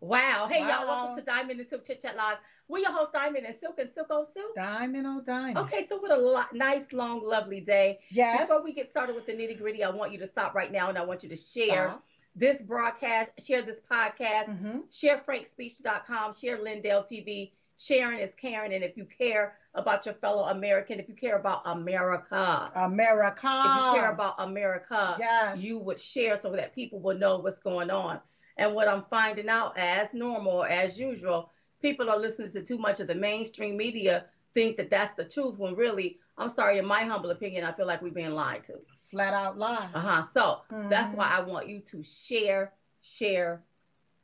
Wow. Hey, Wow. y'all, welcome to Diamond and Silk Chit Chat Live. We're your host, Diamond and Silk and Silk Oh Silk. Diamond on diamond. Okay, so what a lo- nice, long, lovely day. Yes. Before we get started with the nitty gritty, I want you to stop right now and I want you to share Stop. this broadcast, share this podcast, Mhm. share frankspeech.com, share Lindell TV. Sharing is caring. And if you care about your fellow American, if you care about America, America. if you care about America, Yes. you would share so that people will know what's going on. And what I'm finding out, as normal, as usual, people are listening to too much of the mainstream media, think that that's the truth, when really, I'm sorry, in my humble opinion, I feel like we're being lied to. Flat out lie. Uh huh. So that's Mhm. why I want you to share, share,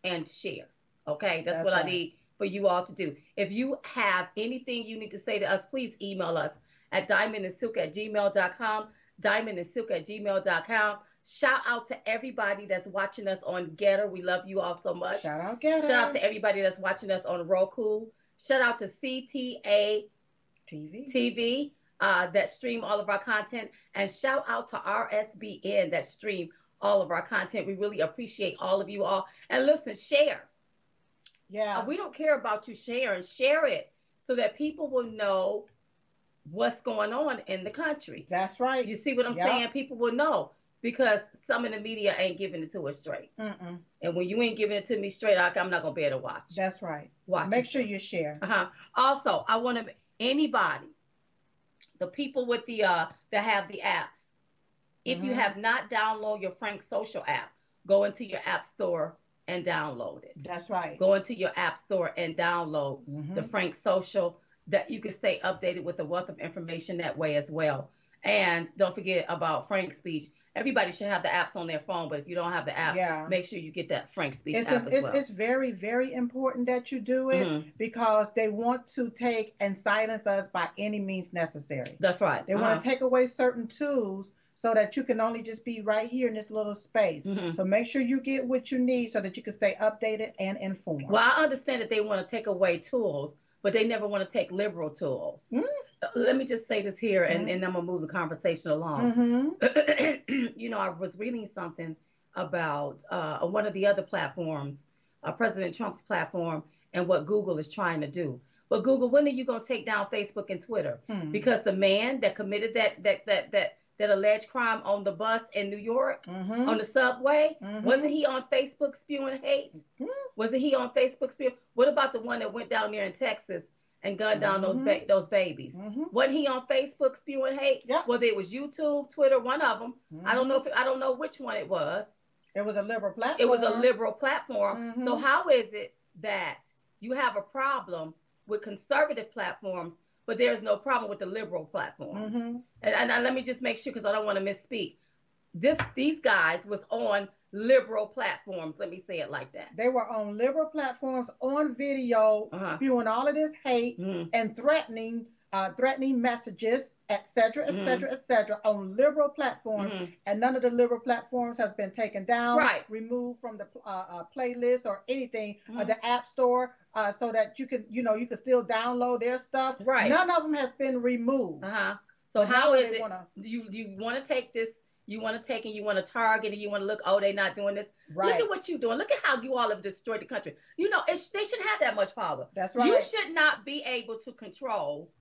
and share. Okay, that's, That's what I need for you all to do. If you have anything you need to say to us, please email us at diamondandsilk at gmail.com, diamondandsilk at gmail.com. Shout out to everybody that's watching us on GETTR. We love you all so much. Shout out, get Shout out to everybody that's watching us on Roku. Shout out to CTA TV. TV uh, that stream all of our content, and shout out to RSBN that stream all of our content. We really appreciate all of you all. And listen, share. Yeah. Uh, we don't care about you sharing. Share it so that people will know what's going on in the country. That's right. You see what I'm Yep. saying? People will know because some in the media ain't giving it to us straight. Mm-mm. And when you ain't giving it to me straight, I, I'm not gonna be able to watch. That's right. watch. Make sure you share. Uh-huh. Also, I want to anybody, the people with the uh that have the apps. If you Mhm. have not downloaded your Frank Social app, go into your app store and download it. That's right. Go into your app store and download Mhm. the Frank Social that you can stay updated with a wealth of information that way as well. And don't forget about Frank Speech. Everybody should have the apps on their phone, but if you don't have the app, Yeah. make sure you get that Frank Speech It's, app a, as it's, well. it's very, very important that you do it Mhm. because they want to take and silence us by any means necessary. That's right. They Uh-huh. want to take away certain tools so that you can only just be right here in this little space. Mhm. So make sure you get what you need so that you can stay updated and informed. Well, I understand that they want to take away tools, but they never want to take liberal tools. Mm. Uh, Let me just say this here, and, Mm. and I'm gonna move the conversation along. hmm you know, I was reading something about uh, one of the other platforms, uh, President Trump's platform, and what Google is trying to do. But Google, when are you gonna take down Facebook and Twitter? Hmm. Because the man that committed that that that that that alleged crime on the bus in New York Mhm. on the subway. Mhm. Wasn't he on Facebook spewing hate? Mhm. Wasn't he on Facebook spewing? What about the one that went down there in Texas and gunned down those ba- those babies? Mhm. Wasn't he on Facebook spewing hate? Yep. Whether it was YouTube, Twitter, one of them. I don't know if I don't know which one it was. It was a liberal platform. It was a liberal platform. So how is it that you have a problem with conservative platforms, but there's no problem with the liberal platforms? Mhm. and, and, and let me just make sure because I don't want to misspeak. This these guys was on liberal platforms. Let me say it like that. They were on liberal platforms on video, Uh-huh. spewing all of this hate Mhm. and threatening, uh, threatening messages, et cetera, et Mhm. cetera, et cetera, on liberal platforms. Mhm. And none of the liberal platforms has been taken down, Right. removed from the uh, uh, playlist or anything, uh, Mhm. the app store, uh, so that you can, you know, you can still download their stuff. Right. None of them has been removed. Uh-huh. So how now is it? wanna- you you want to take this? You want to take and you want to target and you want to look. Oh, they're not doing this. Right. Look at what you're doing. Look at how you all have destroyed the country. You know, it, they shouldn't have that much power. That's right. You should not be able to control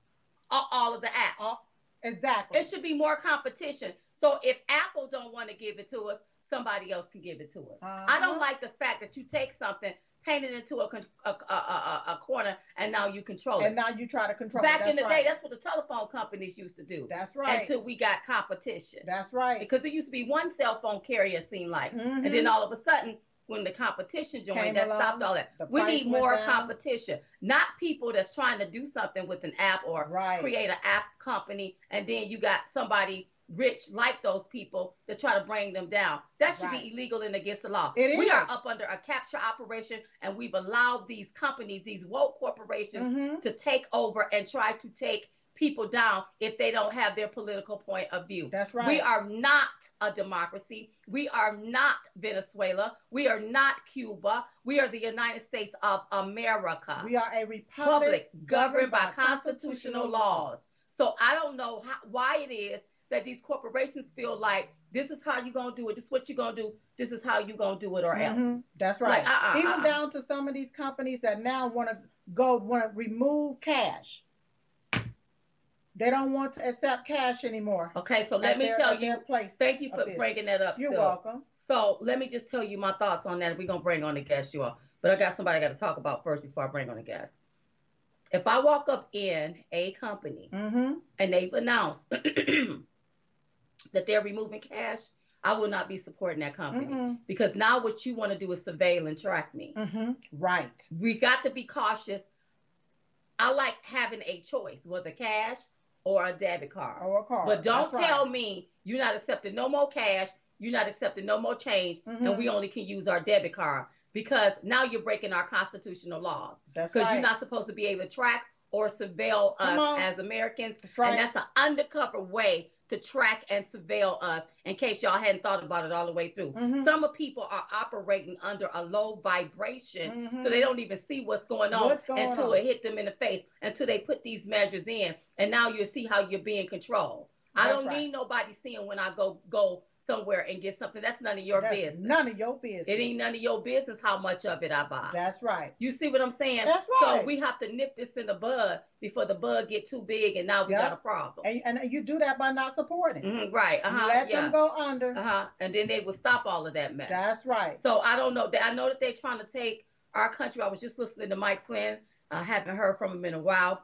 all, all of the apps. All- Exactly. It should be more competition. So if Apple don't want to give it to us, somebody else can give it to us. I Uh-huh. don't like the fact that you take something, paint it into a a, a, a, a corner, and now you control and it. And now you try to control. it. Back in the right. day, that's what the telephone companies used to do. That's right. Until we got competition. That's right. Because there used to be one cell phone carrier, it seemed like. Mhm. And then all of a sudden, when the competition joined, Came that along, stopped all that. We need more down. competition, not people that's trying to do something with an app or Right. create an app company, and then you got somebody rich like those people to try to bring them down. That should Right. be illegal and against the law. It we are up under a capture operation, and we've allowed these companies, these woke corporations, Mhm. to take over and try to take people down if they don't have their political point of view. That's right. We are not a democracy. We are not Venezuela. We are not Cuba. We are the United States of America. We are a republic Public governed by constitutional laws. So I don't know how, why it is that these corporations feel like this is how you're gonna do it, this is what you're gonna do, this is how you're gonna do it, or Mhm. else. That's right. Like, uh-uh, Even uh-uh. down to some of these companies that now want to go want to remove cash. They don't want to accept cash anymore. Okay, so let me their- tell you. place. Thank you for bringing that up. You're welcome. So let me just tell you my thoughts on that. We're gonna bring on the guest, you all. But I got somebody I got to talk about first before I bring on the guest. If I walk up in a company Mm-hmm. and they've announced that they're removing cash, I will not be supporting that company Mm-hmm. because now what you want to do is surveil and track me. Mm-hmm. Right. We got to be cautious. I like having a choice, whether cash or a debit card. Or a card. But don't That's tell right. me you're not accepting no more cash, you're not accepting no more change, Mhm. and we only can use our debit card because now you're breaking our constitutional laws That's because right. you're not supposed to be able to track or surveil Come us on. as Americans. That's right. And that's an undercover way to track and surveil us in case y'all hadn't thought about it all the way through. Mhm. Some of people are operating under a low vibration, Mhm. so they don't even see what's going on What's going until on? it hit them in the face, until they put these measures in, and now you see how you're being controlled. I don't right. need nobody seeing when I go go somewhere and get something. That's none of your That's business. None of your business. It ain't none of your business how much of it I buy. That's right. you see what I'm saying? That's right. So we have to nip this in the bud before the bud get too big, and now we Yep. got a problem. And, and you do that by not supporting. Mhm, right? Uh You huh. let Yeah. them go under. Uh huh. And then they will stop all of that mess. That's right. So I don't know. I know that they're trying to take our country. I was just listening to Mike Flynn. I haven't heard from him in a while.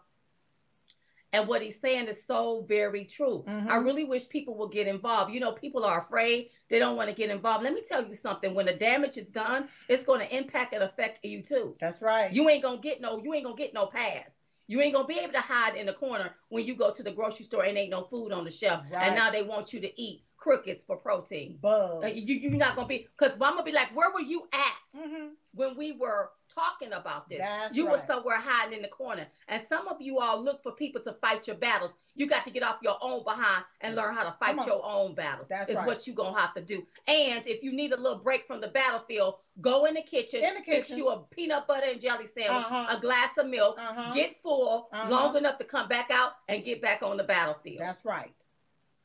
And what he's saying is so very true. Mhm. I really wish people would get involved. You know, people are afraid. They don't want to get involved. Let me tell you something. When the damage is done, it's going to impact and affect you too. That's right. You ain't gonna get no. You ain't gonna get no pass. You ain't gonna be able to hide in the corner when you go to the grocery store and ain't no food on the shelf, Right. and now they want you to eat crickets for protein. Bugs. You, you're not gonna be because I'm gonna be like, where were you at Mhm. when we were talking about this? That's you were somewhere hiding in the corner, and some of you all look for people to fight your battles. You got to get off your own behind and learn how to fight your own battles. That's is right. what you're gonna have to do. And if you need a little break from the battlefield, go in the kitchen, In the fix you a peanut butter and jelly sandwich, Uh-huh. a glass of milk, Uh-huh. get full Uh-huh. long enough to come back out and get back on the battlefield. That's right.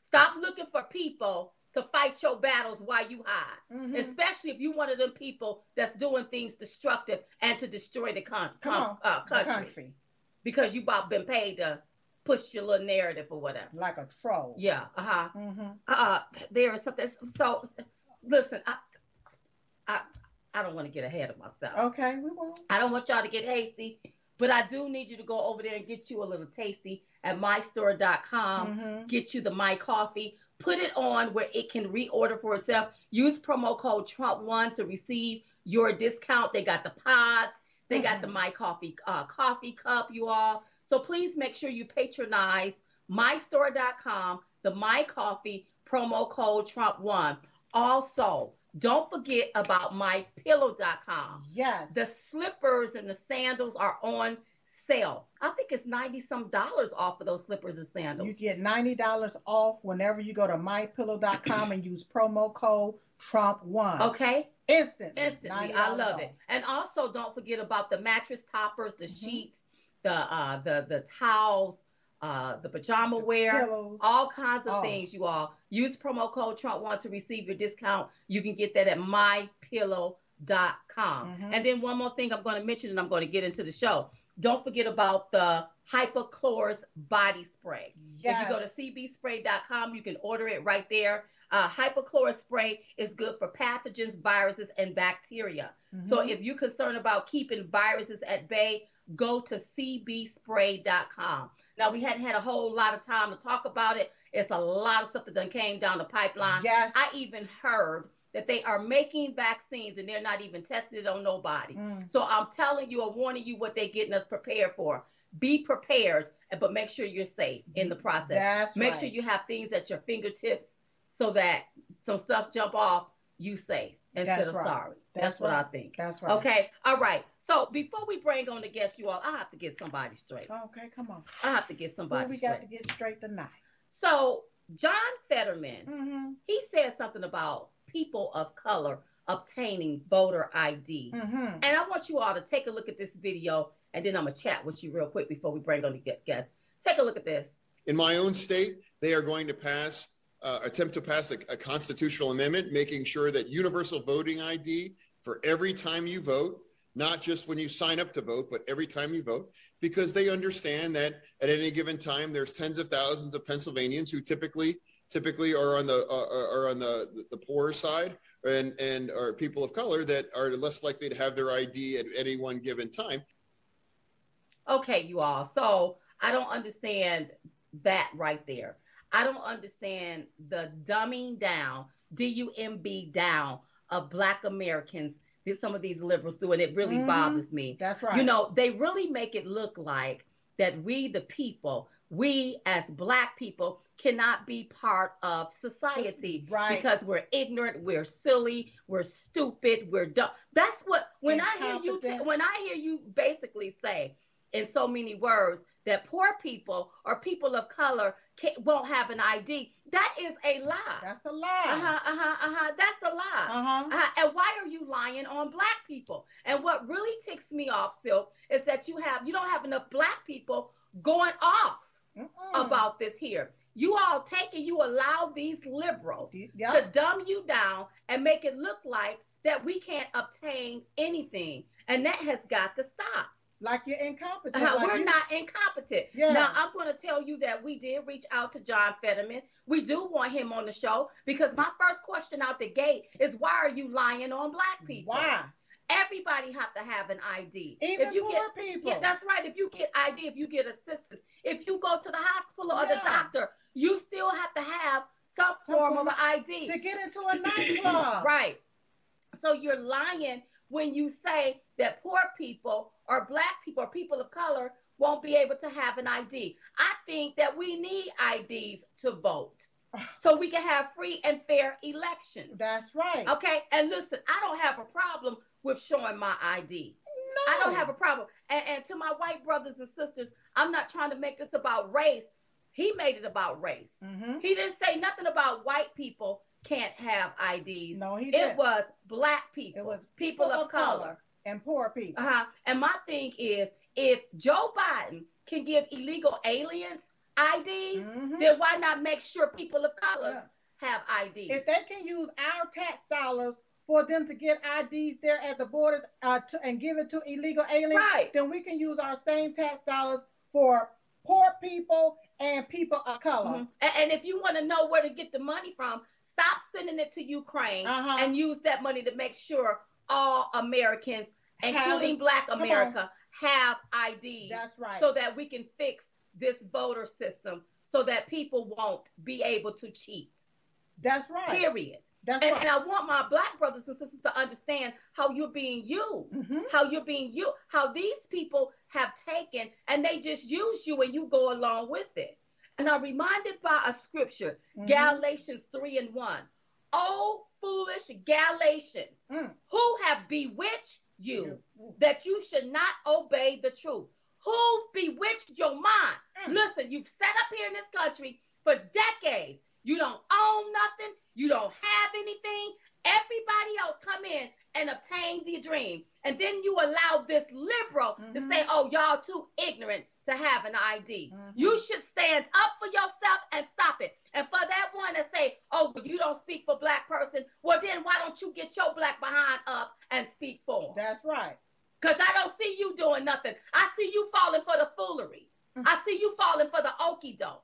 Stop looking for people to fight your battles while you hide. Mhm. Especially if you one of them people that's doing things destructive and to destroy the con- com- uh, The country, country. because you about been paid to push your little narrative or whatever. Like a troll. Yeah, uh huh. hmm Uh, there is something. So, listen, I, I, I don't want to get ahead of myself. Okay, we won't. I don't want y'all to get hasty, but I do need you to go over there and get you a little tasty at mystore.com. Mhm. Get you the My Coffee. Put it on where it can reorder for itself. Use promo code Trump1 to receive your discount. They got the pods. They got the Mhm. My Coffee uh, coffee cup, you all. So please make sure you patronize mystore.com, the My Coffee promo code Trump1. Also, don't forget about mypillow.com. Yes. The slippers and the sandals are on sale. I think it's 90 some dollars off of those slippers and sandals. You get ninety dollars off whenever you go to mypillow.com and use promo code Trump1. Okay? Instantly. Instantly. I love off. it. And also don't forget about the mattress toppers, the Mhm. sheets, the uh the the towels, uh the pajama wear. Pillows. all kinds of Oh. things, you all. Use promo code Trump1 to receive your discount. You can get that at mypillow.com. Mhm. And then one more thing I'm going to mention and I'm going to get into the show. Don't forget about the Hypochlorous body spray. Yes. If you go to cbspray.com, you can order it right there. Uh, hypochlorous spray is good for pathogens, viruses, and bacteria. So Mhm. if you're concerned about keeping viruses at bay, go to cbspray.com. Now we hadn't had a whole lot of time to talk about it. It's a lot of stuff that done came down the pipeline. Yes. I even heard that they are making vaccines and they're not even tested on nobody. Mm. So I'm telling you, I'm warning you what they're getting us prepared for. Be prepared, but make sure you're safe in the process. That's make right. sure you have things at your fingertips so that some stuff jump off, you safe instead That's of right. sorry. That's That's, what right. I think. That's right. Okay, all right. So before we bring on the guest, you all, I have to get somebody straight. Okay, come on. I have to get somebody we straight. got to get straight tonight? So John Fetterman, Mm-hmm. he said something about people of color obtaining voter ID. Mm-hmm. And I want you all to take a look at this video, and then I'm gonna chat with you real quick before we bring on the gu- guest. Take a look at this. In my own state, they are going to pass uh, attempt to pass a, a constitutional amendment, making sure that universal voting ID for every time you vote, not just when you sign up to vote, but every time you vote, because they understand that at any given time there's tens of thousands of Pennsylvanians who typically typically are on the uh, are on the the poorer side and and are people of color that are less likely to have their ID at any one given time. Okay, you all. So I don't understand that right there. I don't understand the dumbing down, D U M B down of Black Americans that some of these liberals do, and it really mm-hmm. bothers me. That's right. You know, they really make it look like that we, the people, we as Black people, cannot be part of society right. because we're ignorant, we're silly, we're stupid, we're dumb. That's what when I hear you t- when I hear you basically say in so many words that poor people or people of color won't have an ID. That is a lie. That's a lie. Uh huh. Uh huh. Uh huh. That's a lie. Uh-huh. uh-huh. And why are you lying on black people? And what really ticks me off, Silk, is that you have you don't have enough black people going off Mm-mm. about this here. You all take and you allow these liberals yep. to dumb you down and make it look like that we can't obtain anything. And that has got to stop. Like you're incompetent. Uh, like we're you... not incompetent. Yeah. Now I'm going to tell you that we did reach out to John Fetterman. We do want him on the show because my first question out the gate is why are you lying on black people? Why? Everybody have to have an ID. Even if you poor get, people. Yeah, that's right. If you get ID, if you get assistance, if you go to the hospital or yeah. the doctor, you still have to have some form of an ID to get into a nightclub. right. So you're lying when you say that poor people or black people or people of color won't be able to have an ID. I think that we need IDs to vote so we can have free and fair elections. That's right. Okay. And listen, I don't have a problem with showing my ID. No. I don't have a problem. And, and to my white brothers and sisters, I'm not trying to make this about race. He made it about race. Mm-hmm. He didn't say nothing about white people can't have IDs. No, he didn't. It was black people. It was people, people of, color. color. and poor people. Uh-huh. And my thing is, if Joe Biden can give illegal aliens IDs, mm-hmm. then why not make sure people of color yeah. have IDs? If they can use our tax dollars for them to get IDs there at the borders uh, to, and give it to illegal aliens, right. then we can use our same tax dollars for poor people and people of color. Mm-hmm. And, and, if you want to know where to get the money from, stop sending it to Ukraine uh-huh. and use that money to make sure all Americans, including have, Black America, have IDs. That's right. So that we can fix this voter system so that people won't be able to cheat. That's right. Period. That's and, right. and I want my black brothers and sisters to understand how you're being used, mm-hmm. how you're being used, how these people have taken and they just use you and you go along with it. And I'm reminded by a scripture, mm-hmm. Galatians 3 and 1. Oh, foolish Galatians, mm. who have bewitched you mm. that you should not obey the truth? Who bewitched your mind? Mm. Listen, you've sat up here in this country for decades. You don't own nothing. You don't have anything. Everybody else come in and obtain the dream. And then you allow this liberal mm-hmm. to say, oh, y'all too ignorant to have an ID. Mm-hmm. You should stand up for yourself and stop it. And for that one to say, oh, you don't speak for black person, well, then why don't you get your black behind up and speak for them? That's right. Because I don't see you doing nothing. I see you falling for the foolery. Mm-hmm. I see you falling for the okey doke.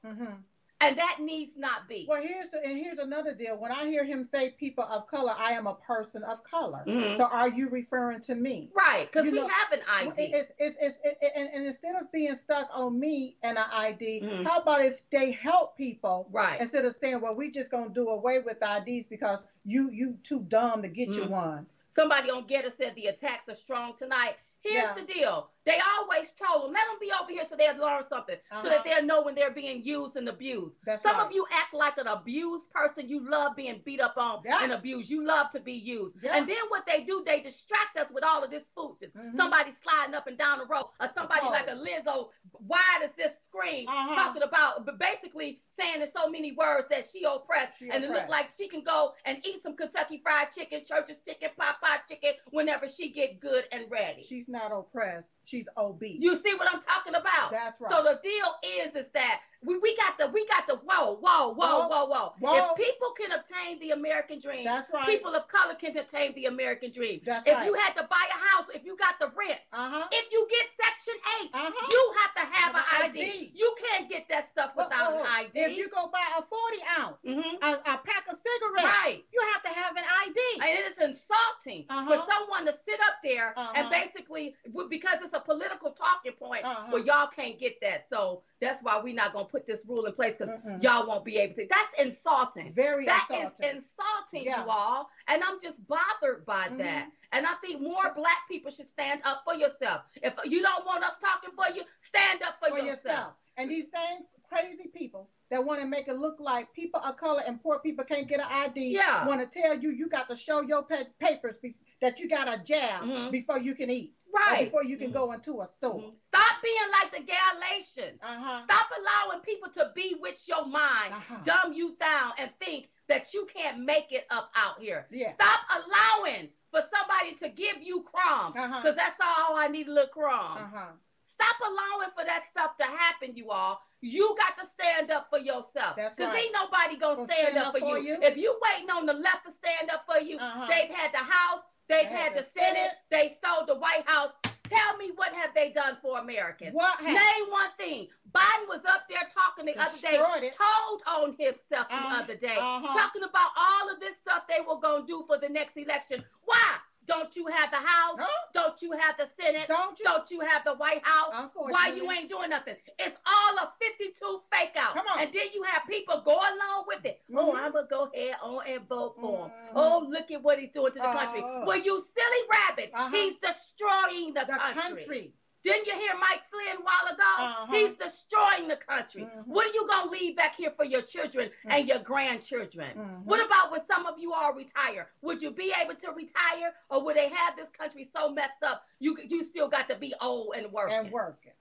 Mm-hmm. And that needs not be. Well, here's the, and here's another deal. When I hear him say people of color, I am a person of color. Mm-hmm. So are you referring to me? Right, because we know, have an ID. It's, it's, it's, it, and, and, instead of being stuck on me and an ID, Mhm. how about if they help people right. instead of saying, well, we just going to do away with IDs because you you too dumb to get you Mhm. one. Somebody on GETTR said the attacks are strong tonight. Here's Yeah. the deal. They always troll them. Let them be over here so they'll learn something, Uh-huh. so that they'll know when they're being used and abused. That's Some right. of you act like an abused person. You love being beat up on Yeah. and abused. You love to be used. Yeah. And then what they do, they distract us with all of this foolishness. Mhm. Somebody sliding up and down the road, or somebody Oh. like a Lizzo, wide as this screen, Uh-huh. talking about, but basically saying in so many words that she oppressed, She and it looks like she can go and eat some Kentucky Fried Chicken, Church's Chicken, Popeye Chicken whenever she get good and ready. She's not oppressed. She's obese. You see what I'm talking about? That's right. So the deal is, is that we, we got the we got the whoa whoa whoa whoa whoa. Whoa. If people can obtain the American dream, That's right. people of color can obtain the American dream. That's if right. you had to buy a house, if you got the rent, uh huh. if you get Section Eight, Uh-huh. you have to have an ID. ID. You can't get that stuff without an ID. If you go buy a 40 ounce, Mhm. a, a pack of cigarettes, Right. you have to have an ID. And it is insulting Uh-huh. for someone to sit up there and Uh-huh. basically, because it's a political talking point, Uh-huh. well, y'all can't get that. So that's why we're not going to put this rule in place because Mm-mm. y'all won't be able to. That's insulting. Very That is insulting. insulting, Yeah. you all. And I'm just bothered by Mhm. that. And I think more black people should stand up for yourself. If you don't want us talking for you, stand up for, for yourself. yourself. And these same crazy people that want to make it look like people of color and poor people can't get an ID Yeah. want to tell you you got to show your pa- papers be- that you got a jab Mhm. before you can eat Right. before you can Mhm. go into a store. Mhm. Stop being like the Galatians. Uh-huh. Stop allowing people to bewitch your mind, Uh-huh. dumb you down, and think that you can't make it up out here. Yeah. Stop allowing for somebody to give you crumbs, because Uh-huh. that's all I need a little crumb. Uh-huh. Stop allowing for that stuff to happen, you all. You got to stand up for yourself. That's Because right. ain't nobody gonna Gonna stand, up, for, you. If you waiting on the left to stand up for you, Uh-huh. they've had the House, they've had the Senate, they stole the White House. Tell me what have they done for Americans? What happened? Name one thing. Biden was up there talking the other day, it. told on himself the Uh, other day, uh-huh. talking about all of this stuff they were gonna do for the next election. Why? Don't you have the House? Huh? Don't you have the Senate? Don't you? Don't you have the White House? Why you ain't doing nothing? It's all a 52 fake out. Come on. And then you have people go along with it. Oh, Mhm. I'm going to go ahead on and vote for him. Mhm. Oh, look at what he's doing to the country. Uh, Well, you silly rabbit. Uh-huh. He's destroying the, The country. country. Didn't you hear Mike Flynn a while ago? Uh-huh. He's destroying the country. Mhm. What are you going to leave back here for your children and your grandchildren? Mhm. What about when some of you all retire? Would you be able to retire or would they have this country so messed up you you still got to be old and working? And working.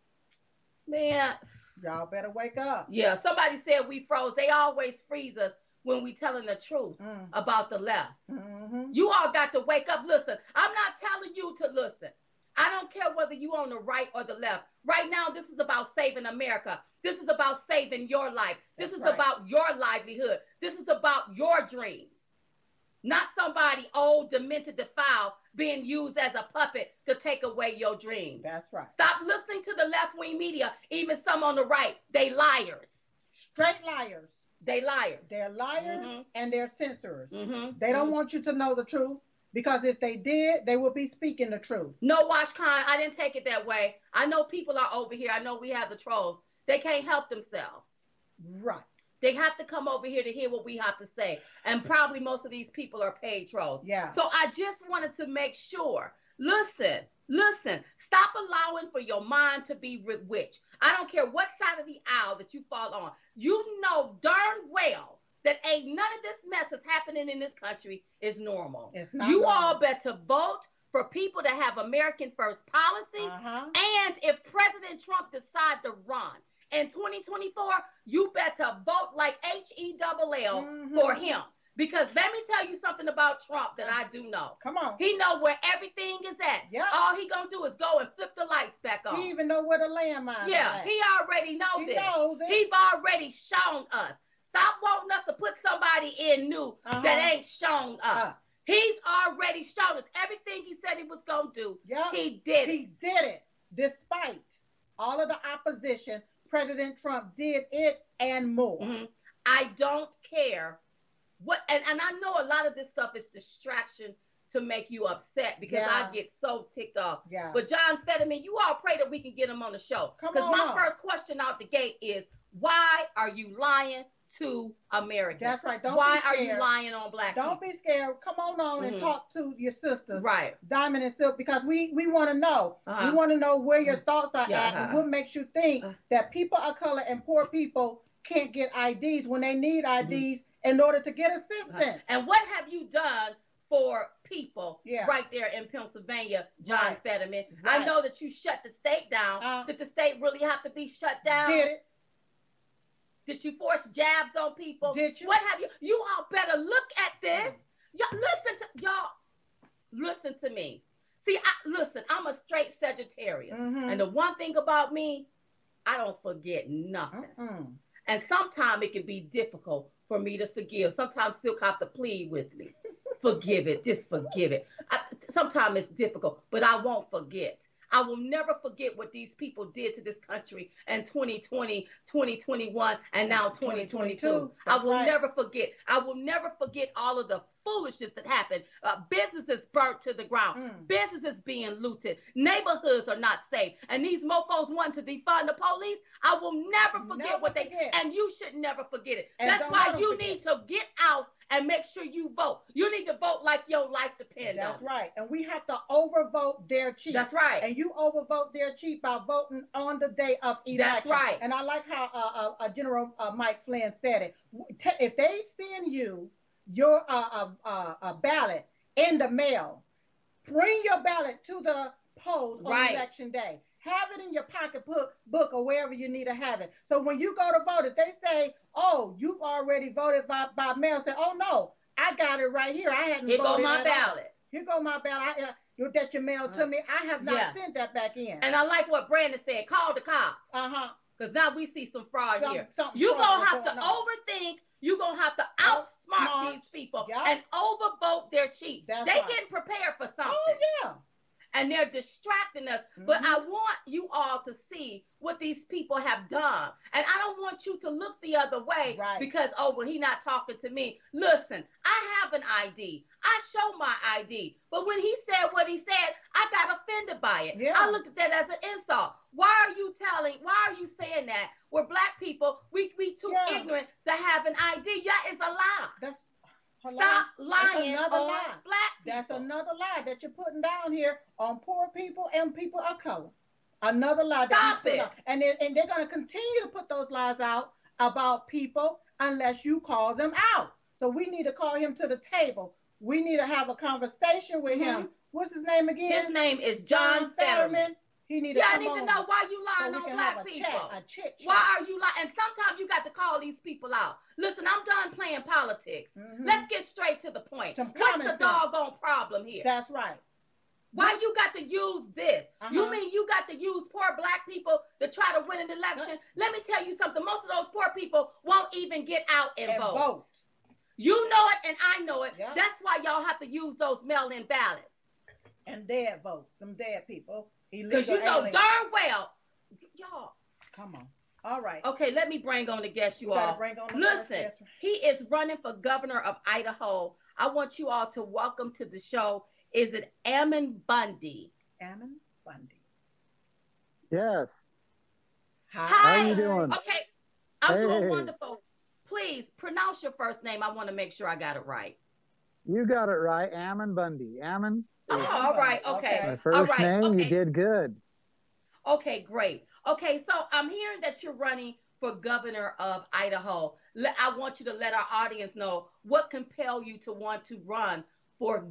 Man, Y'all better wake up. yeah, somebody said we froze. They always freeze us when we telling the truth Mm. about the left. Mhm. You all got to wake up. Listen, I'm not telling you to listen. I don't care whether you're on the right or the left. Right now, this is about saving America. This is about saving your life. This That's is right. about your livelihood. This is about your dreams. Not somebody old, demented, defiled being used as a puppet to take away your dreams. That's right. Stop listening to the left wing media, even some on the right. They liars. Straight liars. They liars. They're liars Mhm. and they're censors. Mm-hmm. They don't want you to know the truth because if they did, they would be speaking the truth. No, Wash Khan, I didn't take it that way. I know people are over here. I know we have the trolls. They can't help themselves. Right. They have to come over here to hear what we have to say. And probably most of these people are paid trolls. Yeah. So I just wanted to make sure. Listen, listen. Stop allowing for your mind to be bewitched. I don't care what side of the aisle that you fall on. You know darn well that ain't none of this mess that's happening in this country is normal. It's not you normal. all better vote for people to have American first policies. Uh-huh. And if President Trump decides to run in 2024, you better vote like H E double L Mhm. for him. Because let me tell you something about Trump that I do know. Come on. He know where everything is at. Yeah. All he gonna do is go and flip the lights back on. He even know where the landmine yeah, he already know He this. knows it. He's already shown us. Stop wanting us to put somebody in new Uh-huh. that ain't shown us. Uh, He's already shown us everything he said he was gonna do. yeah. He did it. He did it despite all of the opposition. President Trump did it and more. Mhm. I don't care what, and, and I know a lot of this stuff is distraction to make you upset because Yeah. I get so ticked off. Yeah. But John Fetterman, you all pray that we can get him on the show. Come Because my on. first question out the gate is, why are you lying to Americans? That's right. Don't why are you lying on black Don't people? be scared. Come on on and Mhm. talk to your sisters, Right. Diamond and Silk, because we we want to know. Uh-huh. We want to know where your thoughts are Yeah, at and uh-huh. what makes you think Uh. that people of color and poor people can't get IDs when they need Mm-hmm. IDs in order to get assistance. And what have you done for people Yeah. right there in Pennsylvania, John Right. Fetterman? I know that you shut the state down. Uh. Did the state really have to be shut down? Did it? Did you force jabs on people? Did you? What have you? You all better look at this. Y'all listen to y'all. Listen to me. See, I, listen, I'm a straight Sagittarius. Mhm. And the one thing about me, I don't forget nothing. Mm-mm. And sometimes it can be difficult for me to forgive. Sometimes Silk have to plead with me. forgive it, just forgive it. Sometimes it's difficult, but I won't forget. I will never forget what these people did to this country in 2020, 2021, and now 2022. 2022. I will right. never forget. I will never forget all of the foolishness that happened. Uh, businesses burnt to the ground. Mm. Businesses being looted. Neighborhoods are not safe. And these mofos want to defund the police. I will never forget Never what they forget. and you should never forget it. And That's why you forget. need to get out and make sure you vote. You need to vote like your life depends That's on right. And we have to overvote their chief. That's right. And you overvote their chief by voting on the day of election. That's right. And I like how uh, uh, uh, General uh, Mike Flynn said it. If they send you your uh, uh, uh, uh, ballot in the mail, bring your ballot to the polls on Right. election day. Have it in your pocketbook book or wherever you need to have it. So when you go to vote, if they say, "Oh, you've already voted by, by mail," say, "Oh no, I got it right here. I hadn't Here go my at all. ballot. Here go my ballot. I, uh, you- that you mailed to me. I have not Yeah. sent that back in. And I like what Brandon said. Call the cops. Uh huh. Because now we see some fraud Some- here. You're fraud to have to on. overthink. You're going to have to outsmart Outsmart. these people Yup. and overvote their chief. That's they right. getting prepared for something. Oh yeah. and they're distracting us. But Mhm. I want you all to see what these people have done. And I don't want you to look the other way Right. because, oh, well, he not talking to me. Listen, I have an ID. I show my ID. But when he said what he said, I got offended by it. Yeah. I looked at that as an insult. Why are you telling, why are you saying that? We're black people, we, we too Yeah. ignorant to have an ID. Yeah, it's a lie. That's a Stop lie. lying another lie. black people. That's another lie that you're putting down here on poor people and people of color. Another lie. Stop it. out. And then, and they're going to continue to put those lies out about people unless you call them out. So we need to call him to the table. We need to have a conversation with him. What's his name again? Mm-hmm. His name is John Fetterman. He need Yeah, I need to know why you so lying we on black people. chat. Why are you lying? And sometimes you got to call these people out. Listen, I'm done playing politics. Mhm. Let's get straight to the point. Some What's the doggone problem here? That's right. Why you got to use this? You Uh-huh. mean you got to use poor black people to try to win an election? Let me tell you something. Most of those poor people won't even get out and, And vote. vote. You know it, and I know it. Yeah. That's why y'all have to use those mail-in ballots. And dead votes. Some dead people. Because you know aliens. darn well, y'all. Come on. All right. Okay, let me bring on the guest you You all. bring on the Listen, guest. he is running for governor of Idaho. I want you all to welcome to the show. Is it Ammon Bundy? Ammon Bundy. Yes. Hi. Hi. How you doing? Okay, I'm doing wonderful. Please pronounce your first name. I want to make sure I got it right. You got it right. Ammon Bundy. Ammon, Oh, all right, okay. Okay. my first All right, name. okay. You did good. Okay, great. Okay, so I'm hearing that you're running for governor of Idaho. Le- I want you to let our audience know what compelled you to want to run for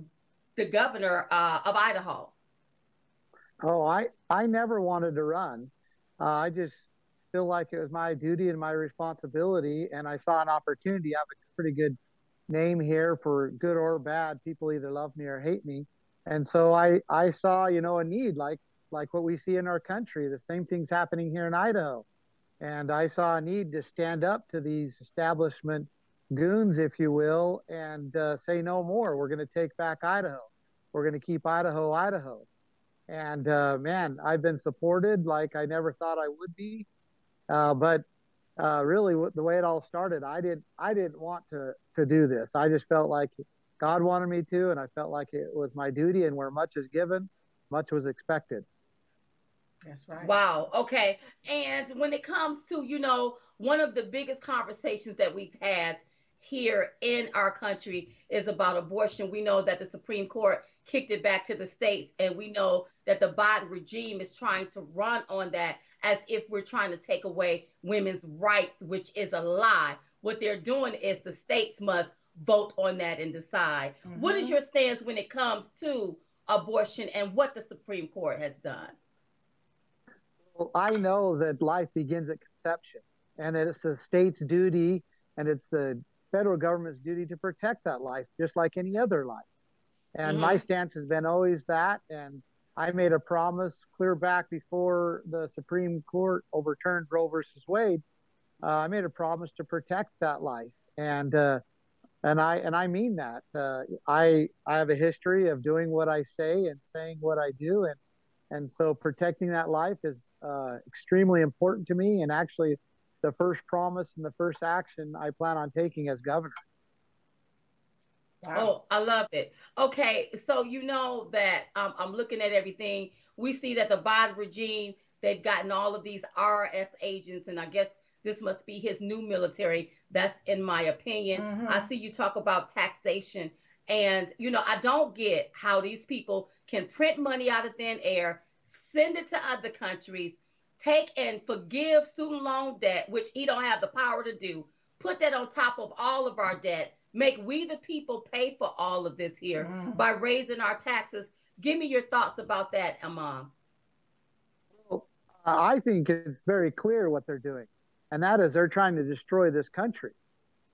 the governor uh, of Idaho. Oh, I, I never wanted to run. Uh, I just feel like it was my duty and my responsibility, and I saw an opportunity. I have a pretty good name here for good or bad. People either love me or hate me, and so I, I saw, you know, a need like like what we see in our country. The same thing's happening here in Idaho, and I saw a need to stand up to these establishment goons, if you will, and uh, say no more. We're going to take back Idaho. We're going to keep Idaho, Idaho. And uh, man, I've been supported like I never thought I would be. Uh, but uh, really, the way it all started, I didn't, I didn't want to to do this. I just felt like God wanted me to, and I felt like it was my duty. And where much is given, much was expected. That's right. Wow. Okay. And when it comes to, you know, one of the biggest conversations that we've had here in our country is about abortion. We know that the Supreme Court kicked it back to the states, and we know that the Biden regime is trying to run on that as if we're trying to take away women's rights, which is a lie. What they're doing is the states must vote on that and decide. What is Mhm. your stance when it comes to abortion and what the Supreme Court has done? Well, I know that life begins at conception, and that it's the state's duty and it's the federal government's duty to protect that life, just like any other life. And Mhm. my stance has been always that. And I made a promise clear back before the Supreme Court overturned Roe versus Wade. Uh, I made a promise to protect that life, and uh, and I and I mean that. Uh, I I have a history of doing what I say and saying what I do, and and so protecting that life is uh, extremely important to me. And actually, the first promise and the first action I plan on taking as governor. Wow. Oh, I love it. Okay, so you know that um, I'm looking at everything. We see that the Biden regime, they've gotten all of these IRS agents, and I guess this must be his new military. That's in my opinion. Mm-hmm. I see you talk about taxation, and you know, I don't get how these people can print money out of thin air, send it to other countries, take and forgive student loan debt, which he don't have the power to do, put that on top of all of our debt make we the people pay for all of this here mm. by raising our taxes. Give me your thoughts about that, Ammon. I think it's very clear what they're doing, and that is they're trying to destroy this country,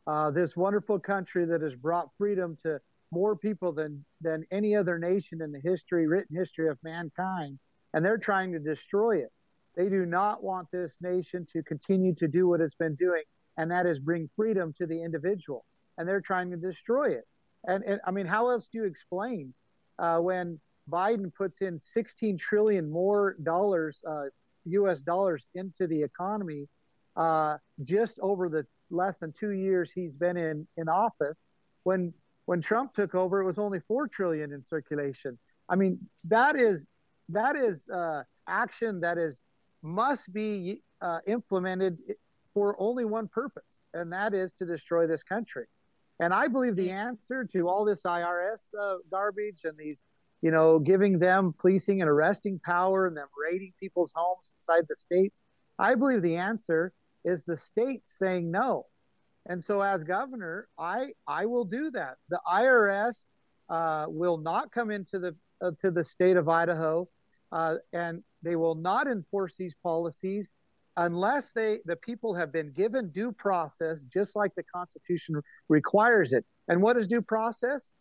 uh, this wonderful country that has brought freedom to more people than than any other nation in the history, written history of mankind, and they're trying to destroy it. They do not want this nation to continue to do what it's been doing, and that is bring freedom to the individual and they're trying to destroy it. And, and I mean, how else do you explain uh, when Biden puts in 16 trillion more dollars, uh, U.S. dollars, into the economy uh, just over the less than two years he's been in in office? When when Trump took over, it was only four trillion in circulation. I mean, that is that is uh, action that is must be uh, implemented for only one purpose, and that is to destroy this country. And I believe the answer to all this IRS uh, garbage and these, you know, giving them policing and arresting power and them raiding people's homes inside the states, I believe the answer is the state saying no. And so, as governor, I I will do that. The IRS uh, will not come into the uh, to the state of Idaho, uh, and they will not enforce these policies unless they the people have been given due process just like the constitution requires it and what is due process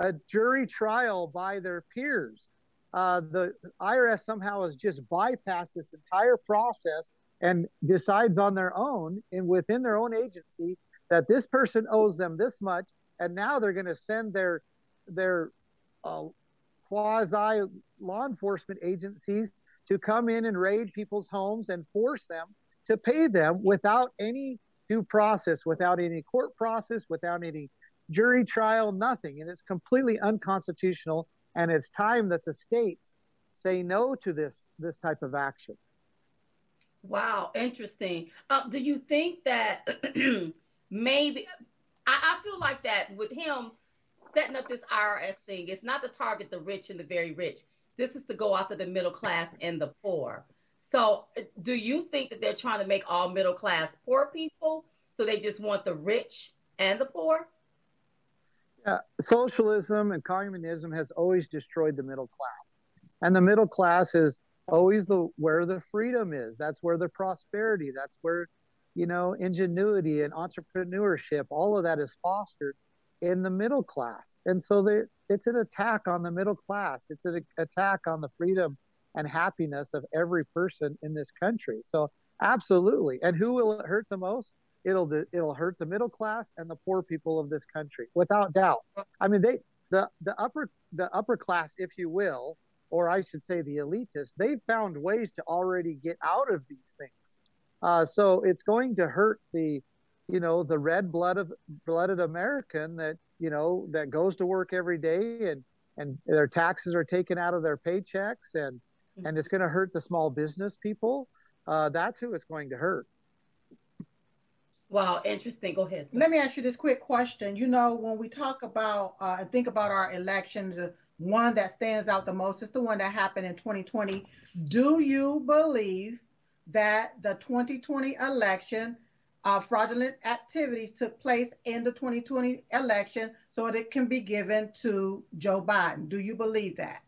a jury trial by their peers uh, the irs somehow has just bypassed this entire process and decides on their own and within their own agency that this person owes them this much and now they're going to send their their uh, quasi law enforcement agencies to come in and raid people's homes and force them to pay them without any due process, without any court process, without any jury trial, nothing. And it's completely unconstitutional. And it's time that the states say no to this this type of action. Wow, interesting. Uh, do you think that maybe I, I feel like that with him setting up this IRS thing, it's not to target the rich and the very rich. This is to go after the middle class and the poor. So, do you think that they're trying to make all middle class poor people? So they just want the rich and the poor? Yeah, socialism and communism has always destroyed the middle class, and the middle class is always the where the freedom is. That's where the prosperity. That's where you know ingenuity and entrepreneurship. All of that is fostered in the middle class, and so it's an attack on the middle class. It's an attack on the freedom and happiness of every person in this country. So absolutely. And who will it hurt the most? It'll it'll hurt the middle class and the poor people of this country, without doubt. I mean, they the the upper the upper class, if you will, or I should say the elitists, they've found ways to already get out of these things. Uh, so it's going to hurt the, you know, the red blood of blooded American that you know that goes to work every day and and their taxes are taken out of their paychecks and and it's going to hurt the small business people, uh, that's who it's going to hurt. Wow, interesting. Go ahead. Let me ask you this quick question. You know, when we talk about uh, and think about our election, the one that stands out the most is the one that happened in 2020. Do you believe that the 2020 election, uh, fraudulent activities took place in the 2020 election so that it can be given to Joe Biden? Do you believe that?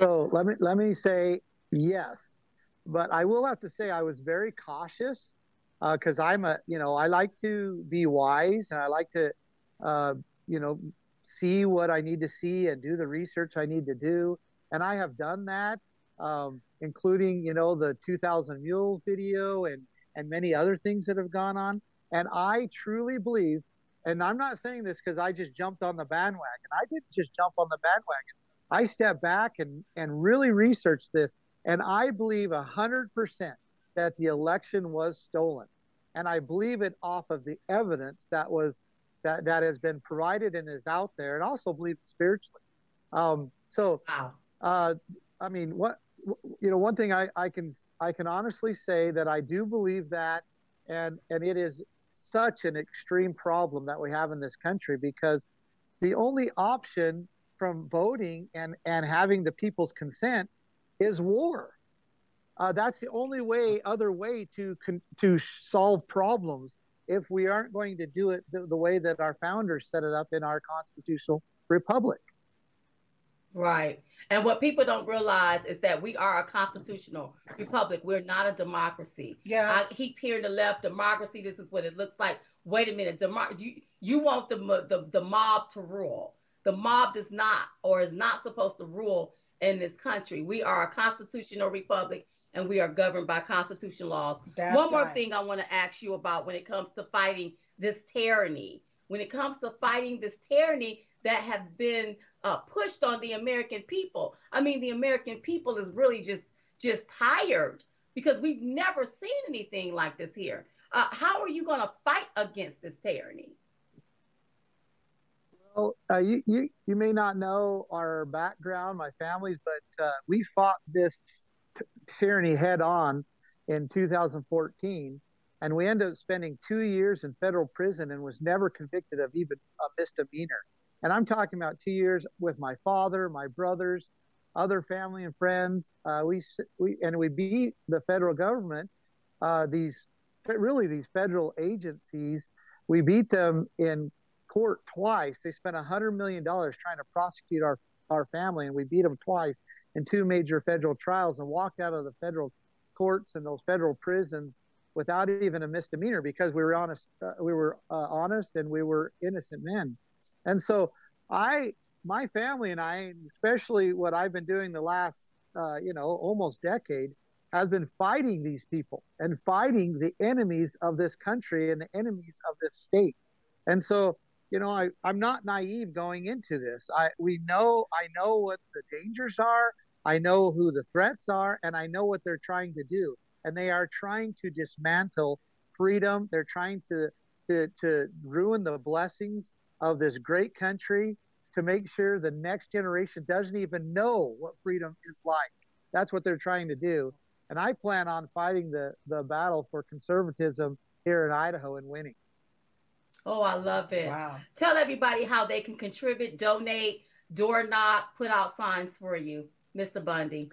So let me let me say yes, but I will have to say I was very cautious because uh, I'm a you know I like to be wise and I like to uh, you know see what I need to see and do the research I need to do and I have done that, um, including you know the 2,000 Mules video and and many other things that have gone on. And I truly believe, and I'm not saying this because I just jumped on the bandwagon. I didn't just jump on the bandwagon. I stepped back and and really researched this, and I believe a hundred percent that the election was stolen, and I believe it off of the evidence that was that that has been provided and is out there, and also believe spiritually. Um, so, wow. uh, I mean, what you know, one thing I, I can I can honestly say that I do believe that, and and it is such an extreme problem that we have in this country because the only option from voting and and having the people's consent is war. Uh, that's the only way, other way to con- to solve problems if we aren't going to do it the, the way that our founders set it up in our constitutional republic. Right. And what people don't realize is that we are a constitutional republic. We're not a democracy. Yeah. I keep hearing the left democracy. This is what it looks like. Wait a minute. Demo- you, you want the, the, the mob to rule. The mob does not or is not supposed to rule in this country. We are a constitutional republic and we are governed by constitutional laws. That's One more right. thing I want to ask you about when it comes to fighting this tyranny. When it comes to fighting this tyranny that have been uh, pushed on the American people. I mean, the American people is really just just tired because we've never seen anything like this here. Uh, how are you going to fight against this tyranny? Well, uh, you, you you may not know our background, my family's, but uh, we fought this t- tyranny head on in 2014, and we ended up spending two years in federal prison and was never convicted of even a misdemeanor. And I'm talking about two years with my father, my brothers, other family and friends. Uh, we we and we beat the federal government. Uh, these really these federal agencies. We beat them in court twice. They spent a hundred million dollars trying to prosecute our our family, and we beat them twice in two major federal trials, and walked out of the federal courts and those federal prisons without even a misdemeanor because we were honest. Uh, we were uh, honest, and we were innocent men. And so I, my family and I, especially what I've been doing the last, uh, you know, almost decade, has been fighting these people and fighting the enemies of this country and the enemies of this state. And so, you know, I, I'm not naive going into this. I we know I know what the dangers are. I know who the threats are, and I know what they're trying to do. And they are trying to dismantle freedom. They're trying to to, to ruin the blessings of this great country to make sure the next generation doesn't even know what freedom is like. That's what they're trying to do. And I plan on fighting the, the battle for conservatism here in Idaho and winning. Oh, I love it. Wow. Tell everybody how they can contribute, donate, door knock, put out signs for you, Mr. Bundy.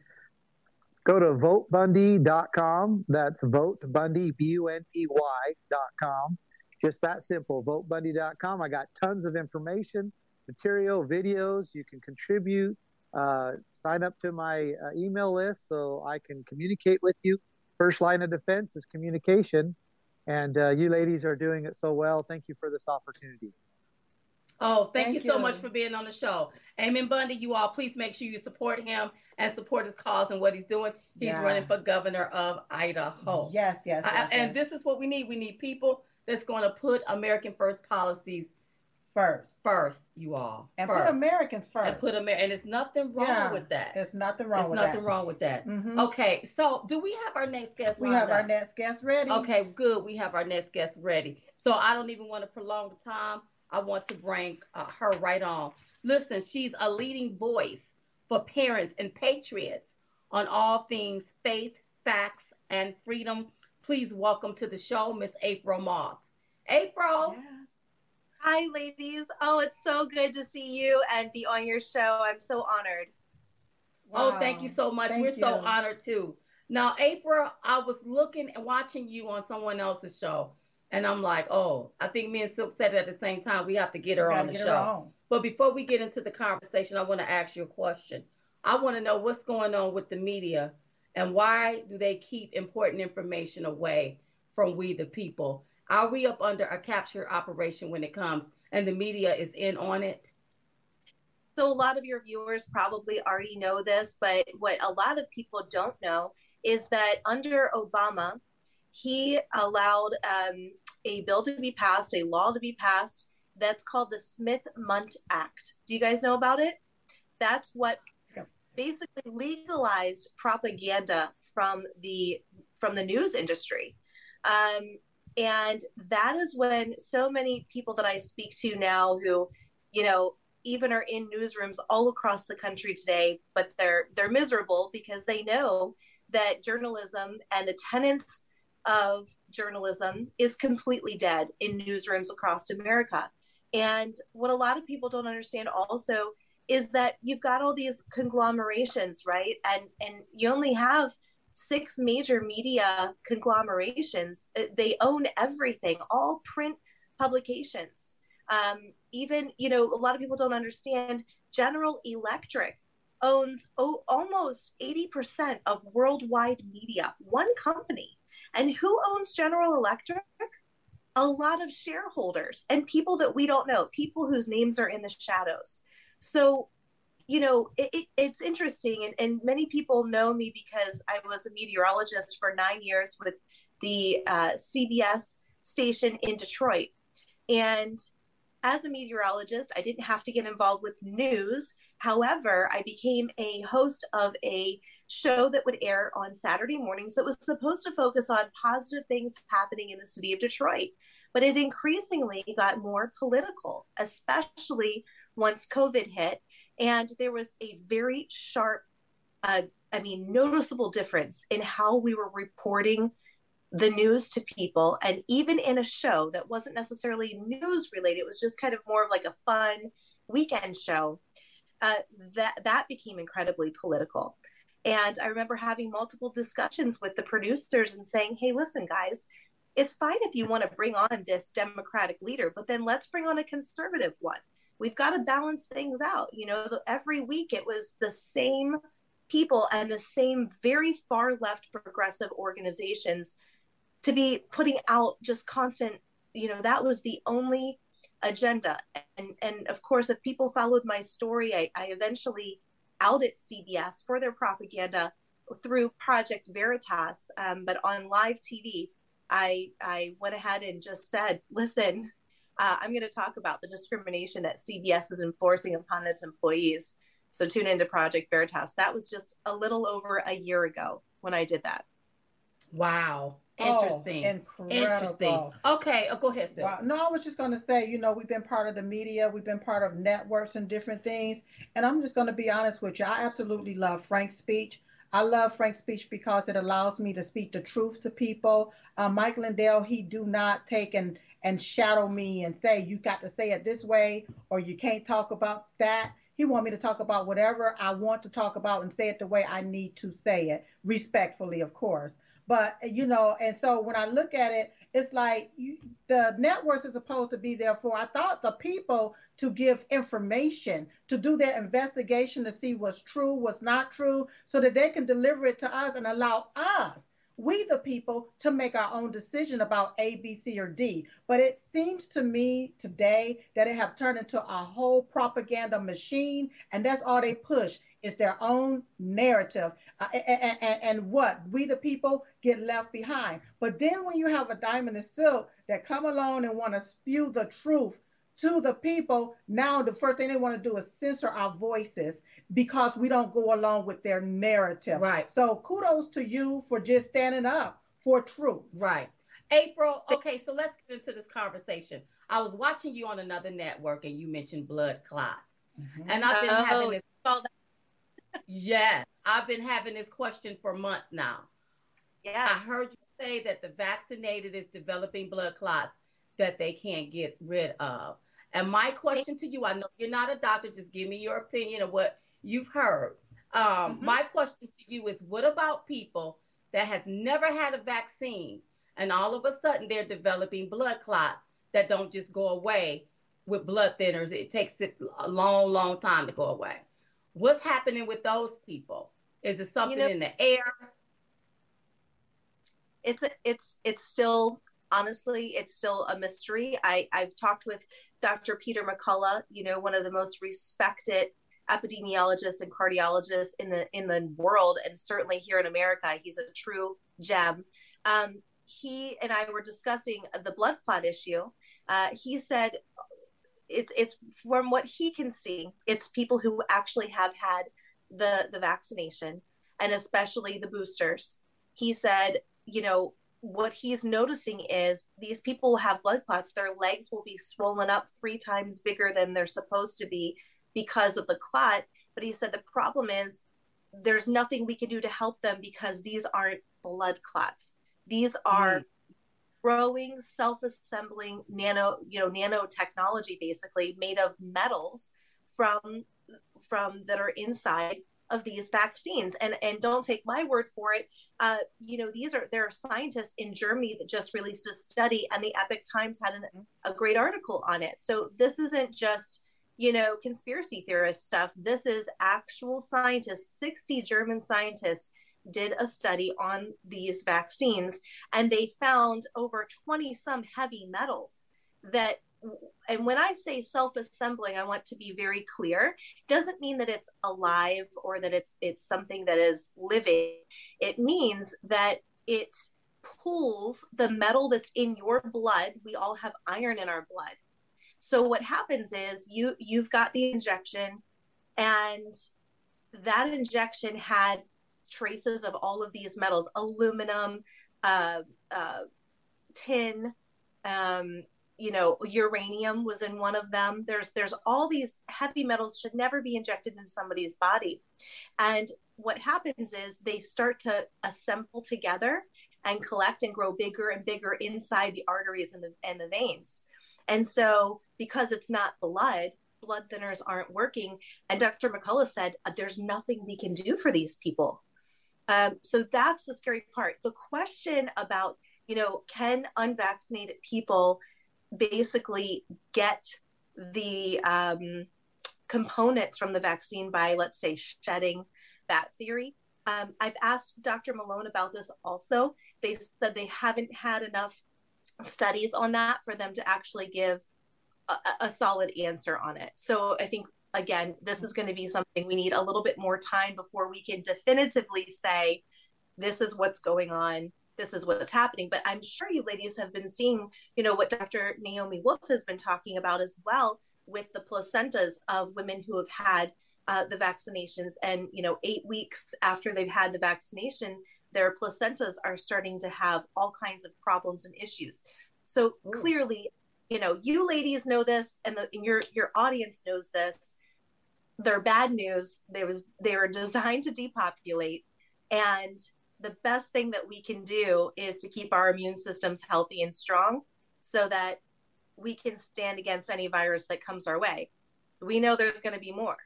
Go to votebundy.com. That's votebundy, B-U-N-D-Y.com. Just that simple, votebundy.com. I got tons of information, material, videos. You can contribute, uh, sign up to my uh, email list so I can communicate with you. First line of defense is communication. And uh, you ladies are doing it so well. Thank you for this opportunity. Oh, thank, thank you, you so much for being on the show. Ammon Bundy, you all please make sure you support him and support his cause and what he's doing. He's yeah. running for governor of Idaho. Yes, yes. I, yes. And this is what we need. We need people that's going to put American first policies first. First, you all. And first. put Americans first. And put Amer- and it's nothing wrong yeah, with that. There's nothing wrong There's with nothing wrong with that. Mm-hmm. Okay, so do we have our next guest? We have up? our next guest ready. Okay, good. We have our next guest ready. So I don't even want to prolong the time. I want to bring uh, her right on. Listen, she's a leading voice for parents and patriots on all things faith, facts, and freedom please welcome to the show Miss April Moss. April. Yes. Hi, ladies. Oh, it's so good to see you and be on your show. I'm so honored. Wow. Oh, thank you so much. Thank We're you. so honored too. Now, April, I was looking and watching you on someone else's show, and I'm like, oh, I think me and Silk said it at the same time. We have to get her on the show. On. But before we get into the conversation, I want to ask you a question. I want to know what's going on with the media and why do they keep important information away from we the people? Are we up under a capture operation when it comes and the media is in on it? So, a lot of your viewers probably already know this, but what a lot of people don't know is that under Obama, he allowed um, a bill to be passed, a law to be passed that's called the Smith Mundt Act. Do you guys know about it? That's what basically legalized propaganda from the from the news industry. Um, and that is when so many people that I speak to now who, you know, even are in newsrooms all across the country today, but they're they're miserable because they know that journalism and the tenets of journalism is completely dead in newsrooms across America. And what a lot of people don't understand also is that you've got all these conglomerations, right? And and you only have six major media conglomerations. Uh, they own everything, all print publications. Um, even, you know, a lot of people don't understand General Electric owns almost 80% of worldwide media, one company. And who owns General Electric? A lot of shareholders and people that we don't know, people whose names are in the shadows. So, you know, it, it, it's interesting. And, and, many people know me because I was a meteorologist for nine years with the uh, CBS station in Detroit. And as a meteorologist, I didn't have to get involved with news. However, I became a host of a show that would air on Saturday mornings that was supposed to focus on positive things happening in the city of Detroit. But it increasingly got more political, especially once COVID hit. And there was a very sharp, uh, I mean, noticeable difference in how we were reporting the news to people and even in a show that wasn't necessarily news related it was just kind of more of like a fun weekend show uh, that that became incredibly political and i remember having multiple discussions with the producers and saying hey listen guys it's fine if you want to bring on this democratic leader but then let's bring on a conservative one. We've got to balance things out. You know every week it was the same people and the same very far left progressive organizations to be putting out just constant you know that was the only agenda. And and of course if people followed my story i, I eventually outed cbs for their propaganda through project veritas um, but on live tv i i went ahead and just said listen uh, i'm going to talk about the discrimination that cbs is enforcing upon its employees. So tune into project veritas. That was just a little over a year ago when i did that. Wow Interesting. Oh, incredible. Interesting. Okay, oh, go ahead, Wow. No, I was just going to say, you know, we've been part of the media, we've been part of networks and different things. And I'm just going to be honest with you. I absolutely love FrankSpeech. I love FrankSpeech because it allows me to speak the truth to people. Uh, Mike Lindell, he do not take and and shadow me and say you got to say it this way or you can't talk about that. He want me to talk about whatever I want to talk about and say it the way I need to say it, respectfully, of course. But you know, and so when I look at it, it's like you, the networks are supposed to be there for. I thought the people to give information, to do their investigation to see what's true, what's not true, so that they can deliver it to us and allow us we the people to make our own decision about A, B, C, or D. But it seems to me today that it has turned into a whole propaganda machine, and that's all they push is their own narrative. Uh, and, and, and, what? We the people get left behind. But then when you have a diamond and silk that come along and want to spew the truth to the people, now the first thing they want to do is censor our voices because we don't go along with their narrative. Right. So kudos to you for just standing up for truth. Right. April, okay, so let's get into this conversation. I was watching you on another network and you mentioned blood clots. Mm-hmm. And I've been oh, having this yes, I've been having this question for months now. Yeah. I heard you say that the vaccinated is developing blood clots that they can't get rid of. And my question to you, I know you're not a doctor, just give me your opinion of what you've heard. Um, mm-hmm. My question to you is what about people that has never had a vaccine and all of a sudden they're developing blood clots that don't just go away with blood thinners? It takes it a long, long time to go away. What's happening with those people? Is it something you know, in the air? It's a, it's it's still honestly it's still a mystery. I I've talked with Dr. Peter McCullough, you know, one of the most respected epidemiologists and cardiologists in the in the world, and certainly here in America, he's a true gem. Um, he and I were discussing the blood clot issue. Uh, he said it's it's from what he can see, it's people who actually have had the the vaccination and especially the boosters. He said, you know, what he's noticing is these people have blood clots. Their legs will be swollen up three times bigger than they're supposed to be because of the clot. But he said the problem is there's nothing we can do to help them because these aren't blood clots. These are mm. Growing, self-assembling nano, you know, nanotechnology basically made of metals from from that are inside of these vaccines. And and don't take my word for it uh, you know these are there are scientists in germany that just released a study and the Epoch Times had an, a great article on it. So this isn't just you know conspiracy theorist stuff. This is actual scientists 60 german scientists did a study on these vaccines and they found over 20 some heavy metals that and when I say self-assembling, I want to be very clear. Doesn't mean that it's alive or that it's it's something that is living. It means that it pulls the metal that's in your blood. We all have iron in our blood. So what happens is you you've got the injection and that injection had traces of all of these metals, aluminum, uh, uh, tin, um, you know uranium was in one of them. There's there's all these heavy metals should never be injected into somebody's body. And what happens is they start to assemble together and collect and grow bigger and bigger inside the arteries and the and the veins. And so because it's not blood blood thinners aren't working. And dr mccullough said uh, there's nothing we can do for these people um, so that's the scary part the question about you know can unvaccinated people basically get the um, components from the vaccine by, let's say, shedding that theory. Um, I've asked Dr. Malone about this also. They said they haven't had enough studies on that for them to actually give a, a solid answer on it. So I think, again, this is going to be something we need a little bit more time before we can definitively say this is what's going on this is what's happening. But I'm sure you ladies have been seeing, you know, what Dr. Naomi Wolf has been talking about as well with the placentas of women who have had uh, the vaccinations. And, you know, eight weeks after they've had the vaccination, their placentas are starting to have all kinds of problems and issues. So Ooh. clearly, you know, you ladies know this, and, the, and your your audience knows this. They're bad news. They was they were designed to depopulate, and the best thing that we can do is to keep our immune systems healthy and strong so that we can stand against any virus that comes our way. We know there's going to be more.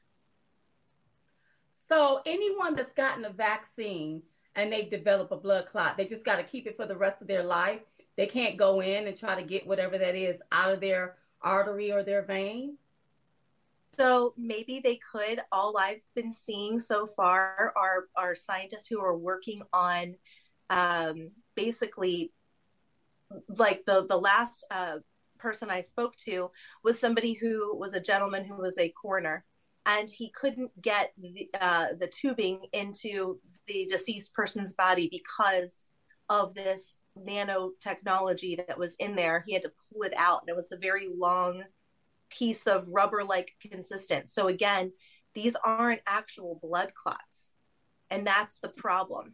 So, anyone that's gotten a vaccine and they've developed a blood clot, they just got to keep it for the rest of their life. They can't go in and try to get whatever that is out of their artery or their vein. So maybe they could. All I've been seeing so far are are scientists who are working on um, basically like the the last uh, person I spoke to was somebody who was a gentleman who was a coroner, and he couldn't get the, uh, the tubing into the deceased person's body because of this nanotechnology that was in there. He had to pull it out, and it was a very long piece of rubber like consistence. So again, these aren't actual blood clots. And that's the problem.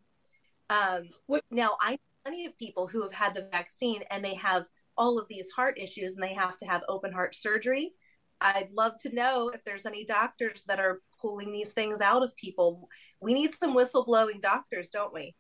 Um, now, I know plenty of people who have had the vaccine and they have all of these heart issues and they have to have open heart surgery. I'd love to know if there's any doctors that are pulling these things out of people. We need some whistleblowing doctors, don't we?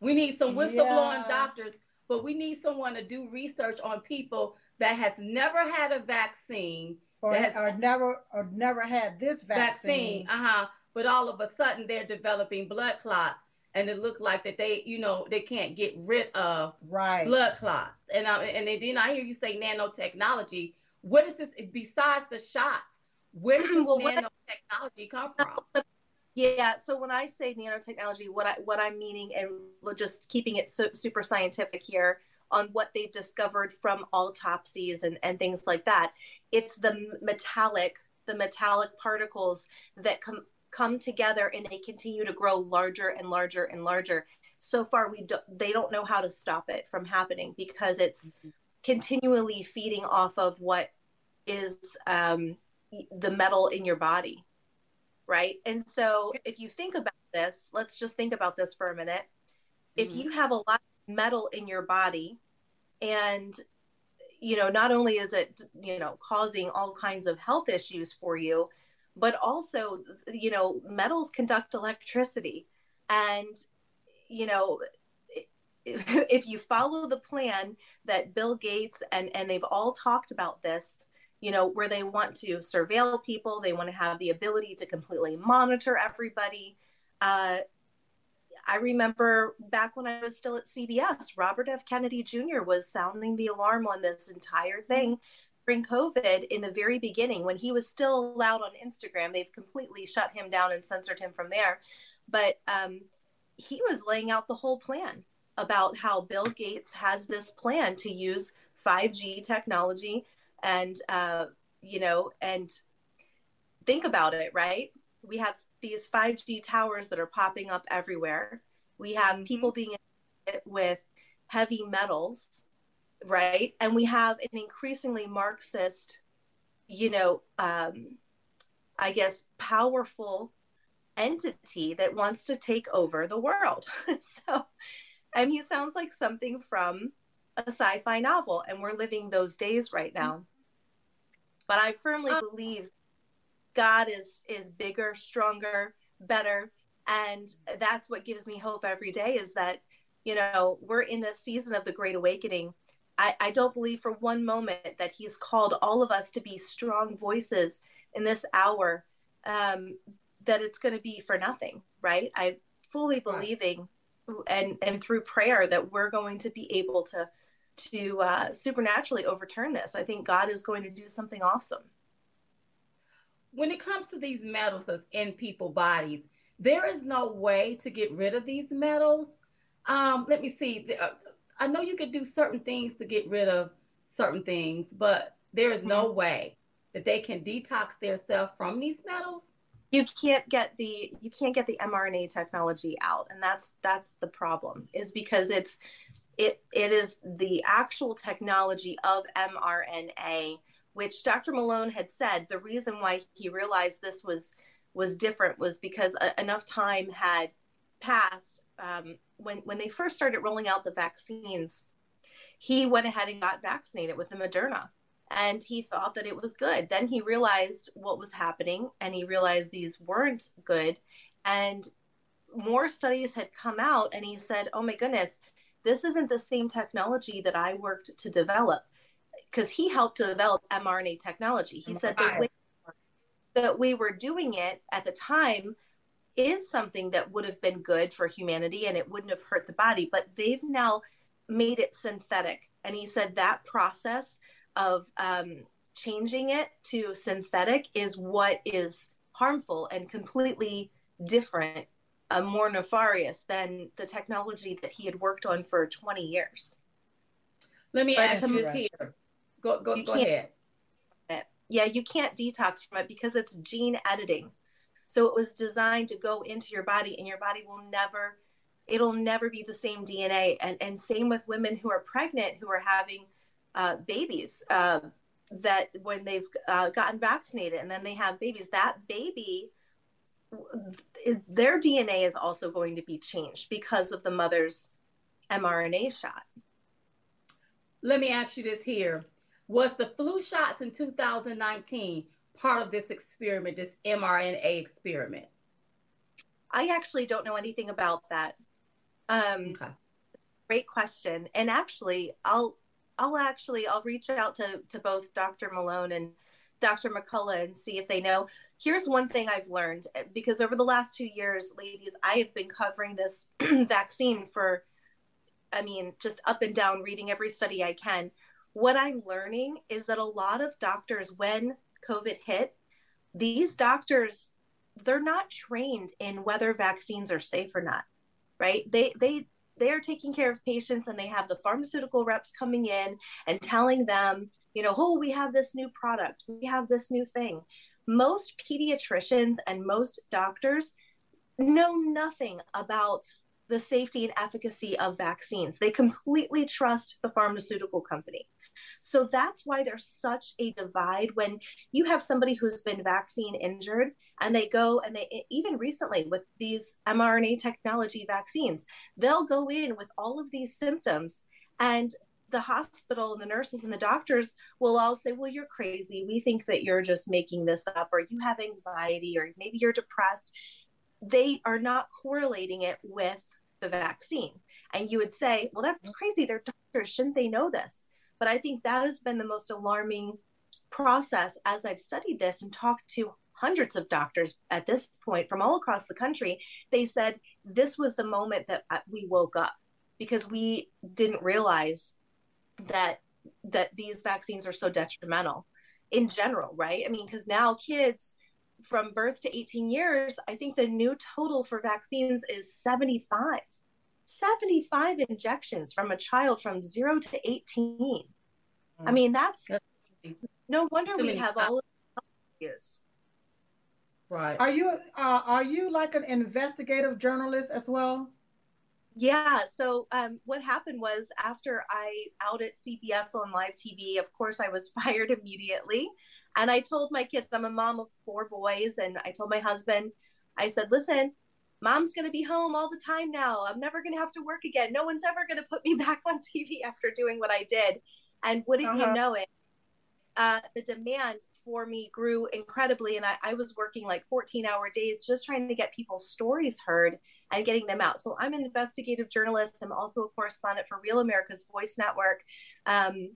We need some whistleblowing yeah. doctors, but we need someone to do research on people that has never had a vaccine or, has, or never or never had this vaccine. vaccine uh-huh. But all of a sudden they're developing blood clots and it looks like that they, you know, they can't get rid of right. blood clots. And um, and then I hear you say nanotechnology. What is this besides the shots? Where does well, nanotechnology come from? Yeah, so when I say nanotechnology, what I what I'm meaning, and just keeping it so, super scientific here, on what they've discovered from autopsies and, and things like that. It's the metallic the metallic particles that come come together and they continue to grow larger and larger and larger so far we do, they don't know how to stop it from happening because it's mm-hmm. continually feeding off of what is um, the metal in your body right and so if you think about this let's just think about this for a minute mm-hmm. if you have a lot of metal in your body. And you know not only is it you know causing all kinds of health issues for you but also you know metals conduct electricity. And you know if you follow the plan that bill gates and and they've all talked about this you know where they want to surveil people they want to have the ability to completely monitor everybody uh, I remember back when I was still at CBS, Robert F. Kennedy Jr. was sounding the alarm on this entire thing during COVID in the very beginning when he was still allowed on Instagram. They've completely shut him down and censored him from there. But um, he was laying out the whole plan about how Bill Gates has this plan to use 5G technology and, uh, you know, and think about it, right? We have these 5G towers that are popping up everywhere. We have mm-hmm. people being hit with heavy metals, right? And we have an increasingly Marxist, you know, um, I guess, powerful entity that wants to take over the world. so, I mean, it sounds like something from a sci fi novel, and we're living those days right now. But I firmly uh, believe God is is bigger, stronger, better, and that's what gives me hope every day. Is that you know we're in the season of the Great Awakening. I, I don't believe for one moment that He's called all of us to be strong voices in this hour. Um, that it's going to be for nothing, right? I fully believing and and through prayer that we're going to be able to to uh, supernaturally overturn this. I think God is going to do something awesome when it comes to these metals that's in people bodies, there is no way to get rid of these metals. Um, let me see. Uh, I know you could do certain things to get rid of certain things, but there is no mm-hmm. way that they can detox themselves from these metals. You can't get the you can't get the mRNA technology out, and that's that's the problem. Is because it's it it is the actual technology of mRNA which Dr. Malone had said the reason why he realized this was was different was because a, enough time had passed um, when when they first started rolling out the vaccines. He went ahead and got vaccinated with the Moderna, and he thought that it was good. Then he realized what was happening, and he realized these weren't good, and more studies had come out, and he said, "Oh my goodness." This isn't the same technology that I worked to develop because he helped to develop mRNA technology. He said the way that we were doing it at the time is something that would have been good for humanity and it wouldn't have hurt the body, but they've now made it synthetic. And he said that process of um, changing it to synthetic is what is harmful and completely different, uh, more nefarious than the technology that he had worked on for 20 years. Let me but ask you this here. Go go, go ahead. Yeah, you can't detox from it because it's gene editing. So it was designed to go into your body, and your body will never, it'll never be the same DNA. And and same with women who are pregnant who are having uh, babies. Uh, that when they've uh, gotten vaccinated and then they have babies, that baby is their DNA is also going to be changed because of the mother's mRNA shot. Let me ask you this here. Was the flu shots in 2019 part of this experiment, this mRNA experiment? I actually don't know anything about that. Um, okay. Great question. And actually, I'll I'll actually I'll reach out to to both Dr. Malone and Dr. McCullough and see if they know. Here's one thing I've learned because over the last two years, ladies, I have been covering this vaccine for, I mean, just up and down, reading every study I can what I'm learning is that a lot of doctors, when COVID hit, these doctors, they're not trained in whether vaccines are safe or not, right? They, they, they are taking care of patients and they have the pharmaceutical reps coming in and telling them, you know, oh, we have this new product, we have this new thing. most pediatricians and most doctors know nothing about the safety and efficacy of vaccines. They completely trust the pharmaceutical company. So that's why there's such a divide when you have somebody who's been vaccine injured and they go and they, even recently with these mRNA technology vaccines, they'll go in with all of these symptoms and the hospital and the nurses and the doctors will all say, Well, you're crazy. We think that you're just making this up, or you have anxiety, or maybe you're depressed. They are not correlating it with the vaccine. And you would say, Well, that's crazy. They're doctors. Shouldn't they know this? But I think that has been the most alarming process as I've studied this and talked to hundreds of doctors at this point from all across the country. They said this was the moment that uh, we woke up because we didn't realize that that these vaccines are so detrimental in general, right? I mean, because now kids from birth to 18 years, I think the new total for vaccines is 75. 75 injections from a child from zero to 18. Mm. I mean, that's no wonder we have all of these. Right. Are you uh, are you like an investigative journalist as well? Yeah. So um, what happened was after I out at CBS on live TV, of course I was fired immediately, and I told my kids I'm a mom of four boys, and I told my husband, I said, listen, mom's going to be home all the time now. I'm never going to have to work again. No one's ever going to put me back on TV after doing what I did. And wouldn't uh-huh. you know it, uh, the demand for me grew incredibly. And I, I, was working like 14 hour days just trying to get people's stories heard and getting them out. So I'm an investigative journalist. I'm also a correspondent for Real America's Voice Network. Um,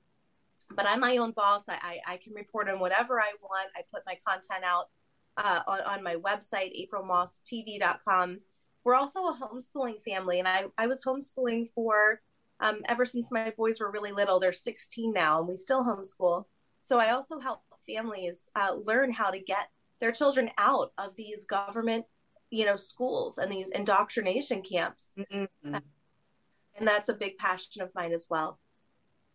but I'm my own boss. I, I, I, can report on whatever I want. I put my content out uh, on, on, my website, aprilmosstv.com. We're also a homeschooling family, and I, I was homeschooling for um, ever since my boys were really little. They're 16 now, and we still homeschool. So I also help families uh, learn how to get their children out of these government, you know, schools and these indoctrination camps. Mm-hmm. and that's a big passion of mine as well.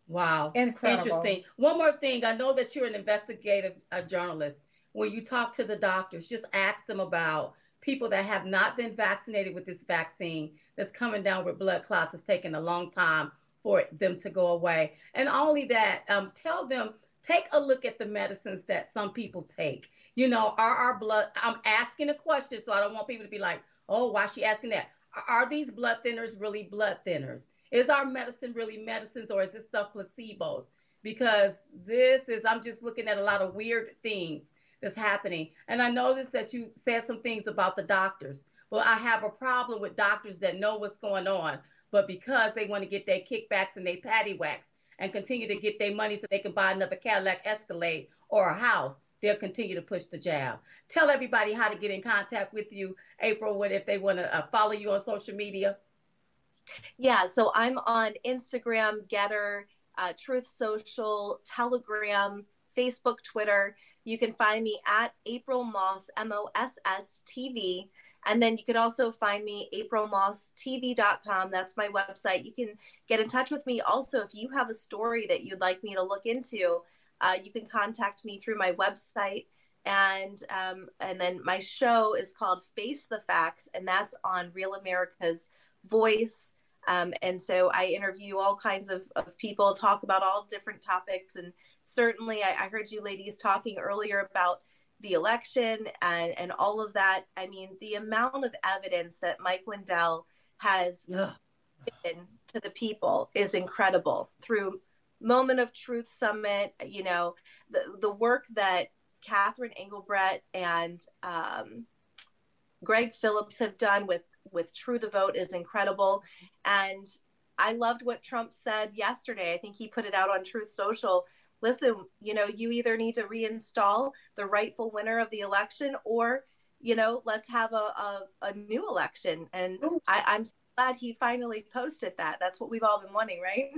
Wow. Incredible. Interesting. One more thing. I know that you're an investigative uh, journalist when you talk to the doctors, just ask them about people that have not been vaccinated with this vaccine that's coming down with blood clots. It's taking a long time for them to go away. And only that, um, tell them, take a look at the medicines that some people take. You know, are our blood, I'm asking a question, so I don't want people to be like, oh, why is she asking that? Are these blood thinners really blood thinners? Is our medicine really medicines or is this stuff placebos? Because this is, I'm just looking at a lot of weird things that's happening. And I noticed that you said some things about the doctors. Well, I have a problem with doctors that know what's going on, but because they want to get their kickbacks and their patty whacks and continue to get their money so they can buy another Cadillac Escalade or a house, they'll continue to push the jab. Tell everybody how to get in contact with you, April, what if they want to uh, follow you on social media. Yeah, so I'm on Instagram, GETTR, uh, Truth Social, Telegram, Facebook, Twitter. You can find me at April Moss, M O S S TV. And then you could also find me aprilmosstv.com. That's my website. You can get in touch with me also if you have a story that you'd like me to look into. Uh, you can contact me through my website. And um, and then my show is called Face the Facts, and that's on Real America's Voice. Um, and so I interview all kinds of, of people, talk about all different topics, and certainly I, I heard you ladies talking earlier about the election and, and all of that. I mean, the amount of evidence that Mike Lindell has Ugh. given to the people is incredible through Moment of Truth Summit, you know, the, the work that Catherine Engelbrecht and um, Greg Phillips have done with, with True the Vote is incredible. And I loved what Trump said yesterday. I think he put it out on Truth Social listen, you know, you either need to reinstall the rightful winner of the election or, you know, let's have a, a, a new election. And I, I'm glad he finally posted that. That's what we've all been wanting, right?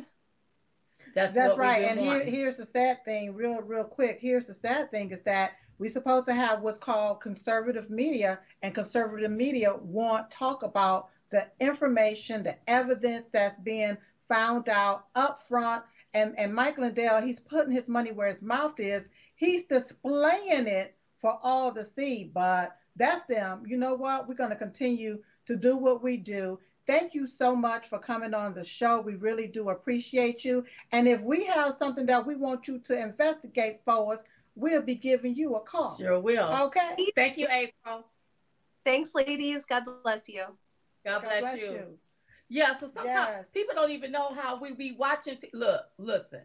That's, That's right. And here, here's the sad thing, real, real quick. Here's the sad thing is that we're supposed to have what's called conservative media, and conservative media won't talk about the information, the evidence that's being found out up front and and Mike Lindell, he's putting his money where his mouth is. He's displaying it for all to see. But that's them. You know what? We're going to continue to do what we do. Thank you so much for coming on the show. We really do appreciate you. And if we have something that we want you to investigate for us, we'll be giving you a call. Sure will. Okay. Thank you, April. Thanks, ladies. God bless you. God bless, God bless you. you. Yeah, so sometimes yes. people don't even know how we be watching. Look, listen.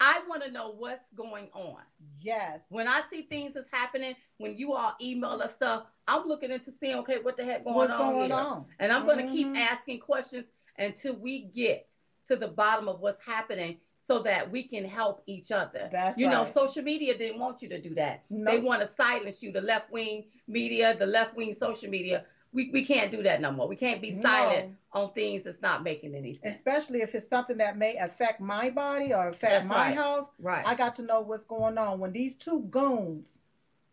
I want to know what's going on. Yes. When I see things that's happening, when you all email us stuff, I'm looking into seeing, okay, what the heck going what's on going here? On? And I'm mm-hmm. going to keep asking questions until we get to the bottom of what's happening so that we can help each other. That's you right. know, social media didn't want you to do that. Nope. They want to silence you, the left wing media, the left wing social media we, we can't do that no more. We can't be silent no. on things that's not making any sense. Especially if it's something that may affect my body or affect that's my right. health. Right. I got to know what's going on. When these two goons,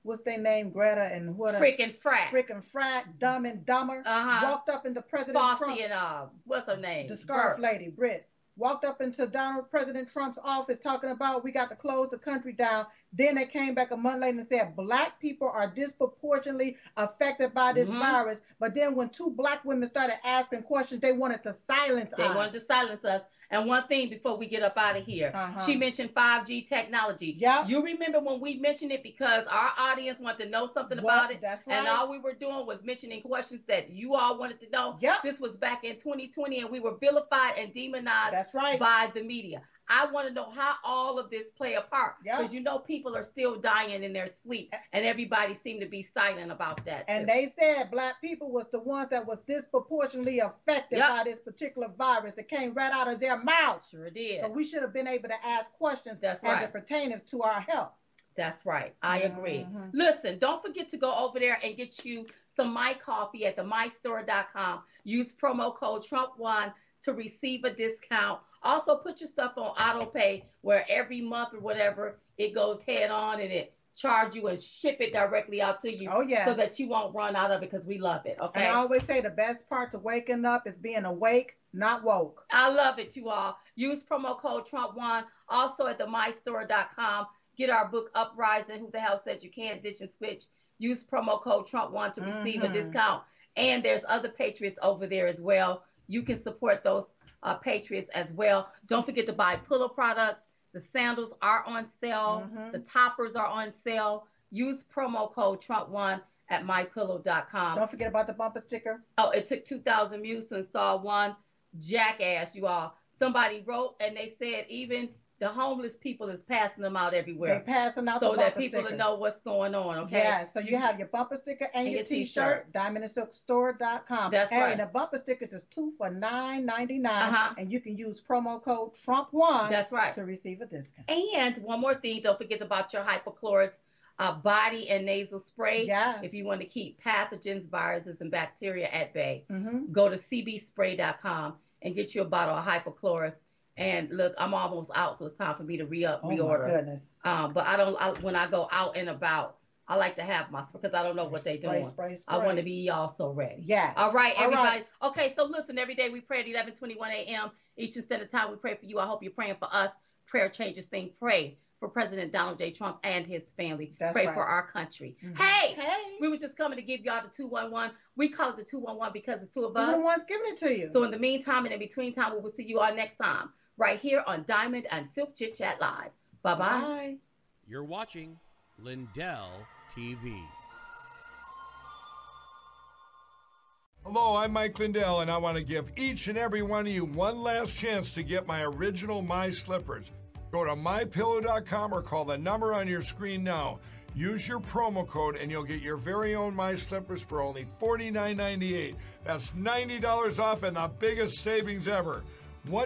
what's their name, Greta and what? Freaking frat. Freaking frat, dumb and dumber. Uh-huh. Walked up into President Fossey Trump. and uh, what's her name? The scarf lady, Britt walked up into Donald President Trump's office talking about we got to close the country down. Then they came back a month later and said black people are disproportionately affected by this mm-hmm. virus. But then when two black women started asking questions, they wanted to silence they us. They wanted to silence us. And one thing before we get up out of here, uh-huh. she mentioned 5G technology. Yeah. You remember when we mentioned it because our audience wanted to know something what? about it. That's right. And all we were doing was mentioning questions that you all wanted to know. Yeah. This was back in 2020 and we were vilified and demonized That's right. by the media. I want to know how all of this play a part because yeah. you know people are still dying in their sleep, and everybody seemed to be silent about that. And too. they said black people was the ones that was disproportionately affected yep. by this particular virus that came right out of their mouths. Sure it did. So we should have been able to ask questions That's as right. it pertains to our health. That's right. I agree. Mhm. Listen, don't forget to go over there and get you some My Coffee at the mystore.com. Use promo code Trump1 to receive a discount. Also, put your stuff on auto pay where every month or whatever it goes head on and it charge you and ship it directly out to you Oh yeah. so that you won't run out of it because we love it. and Okay. I always say the best part to waking up is being awake, not woke. I love it, you all. Use promo code Trump1. Also at the mystore.com. Get our book Uprising. Who the hell said you can't ditch and switch? Use promo code Trump1 to receive a Mhm. discount. And there's other patriots over there as well. You can support those uh, patriots as well. Don't forget to buy pillow products. The sandals are on sale. Mhm. The toppers are on sale. Use promo code Trump1 at mypillow.com. Don't forget about the bumper sticker. Oh, it took 2,000 views to install one. Jackass, you all. Somebody wrote and they said even the homeless people is passing them out everywhere. They're passing out so that people stickers. know what's going on. Okay. Yeah, so you have your bumper sticker and, And your your t-shirt, diamondandsilkstore.com. That's hey, right. and the bumper stickers is two for nine ninety nine, Uh-huh. and you can use promo code Trump1 That's right. to receive a discount. And one more thing, don't forget about your hypochlorous uh, body and nasal spray. Yes. If you want to keep pathogens, viruses, and bacteria at bay, Mm-hmm. go to cbspray.com and get you a bottle of hypochlorous. And look, I'm almost out, so it's time for me to re-up, Oh reorder. Um, but I don't. I, when I go out and about, I like to have my because I don't know what they Spray, doing. spray, spray. I want to be also ready. Yeah. All right, everybody. right. Okay, so listen, every day we pray at 11:21 a.m. Eastern Standard Time. We pray for you. I hope you're praying for us. Prayer changes things. Pray for President Donald J. Trump and his family. That's pray right. for our country. Mhm. Hey, Hey. we was just coming to give y'all the 211. We call it the 211 because it's two of us. ones giving it to you. So in the meantime and in between time, we will see you all next time right here on Diamond and Silk Chit Chat Live. Bye bye. Bye. You're watching Lindell TV. Hello, I'm Mike Lindell, and I want to give each and every one of you one last chance to get my original My Slippers. Go to mypillow.com or call the number on your screen now. Use your promo code, and you'll get your very own My Slippers for only $49.98. That's $90 off and the biggest savings ever. What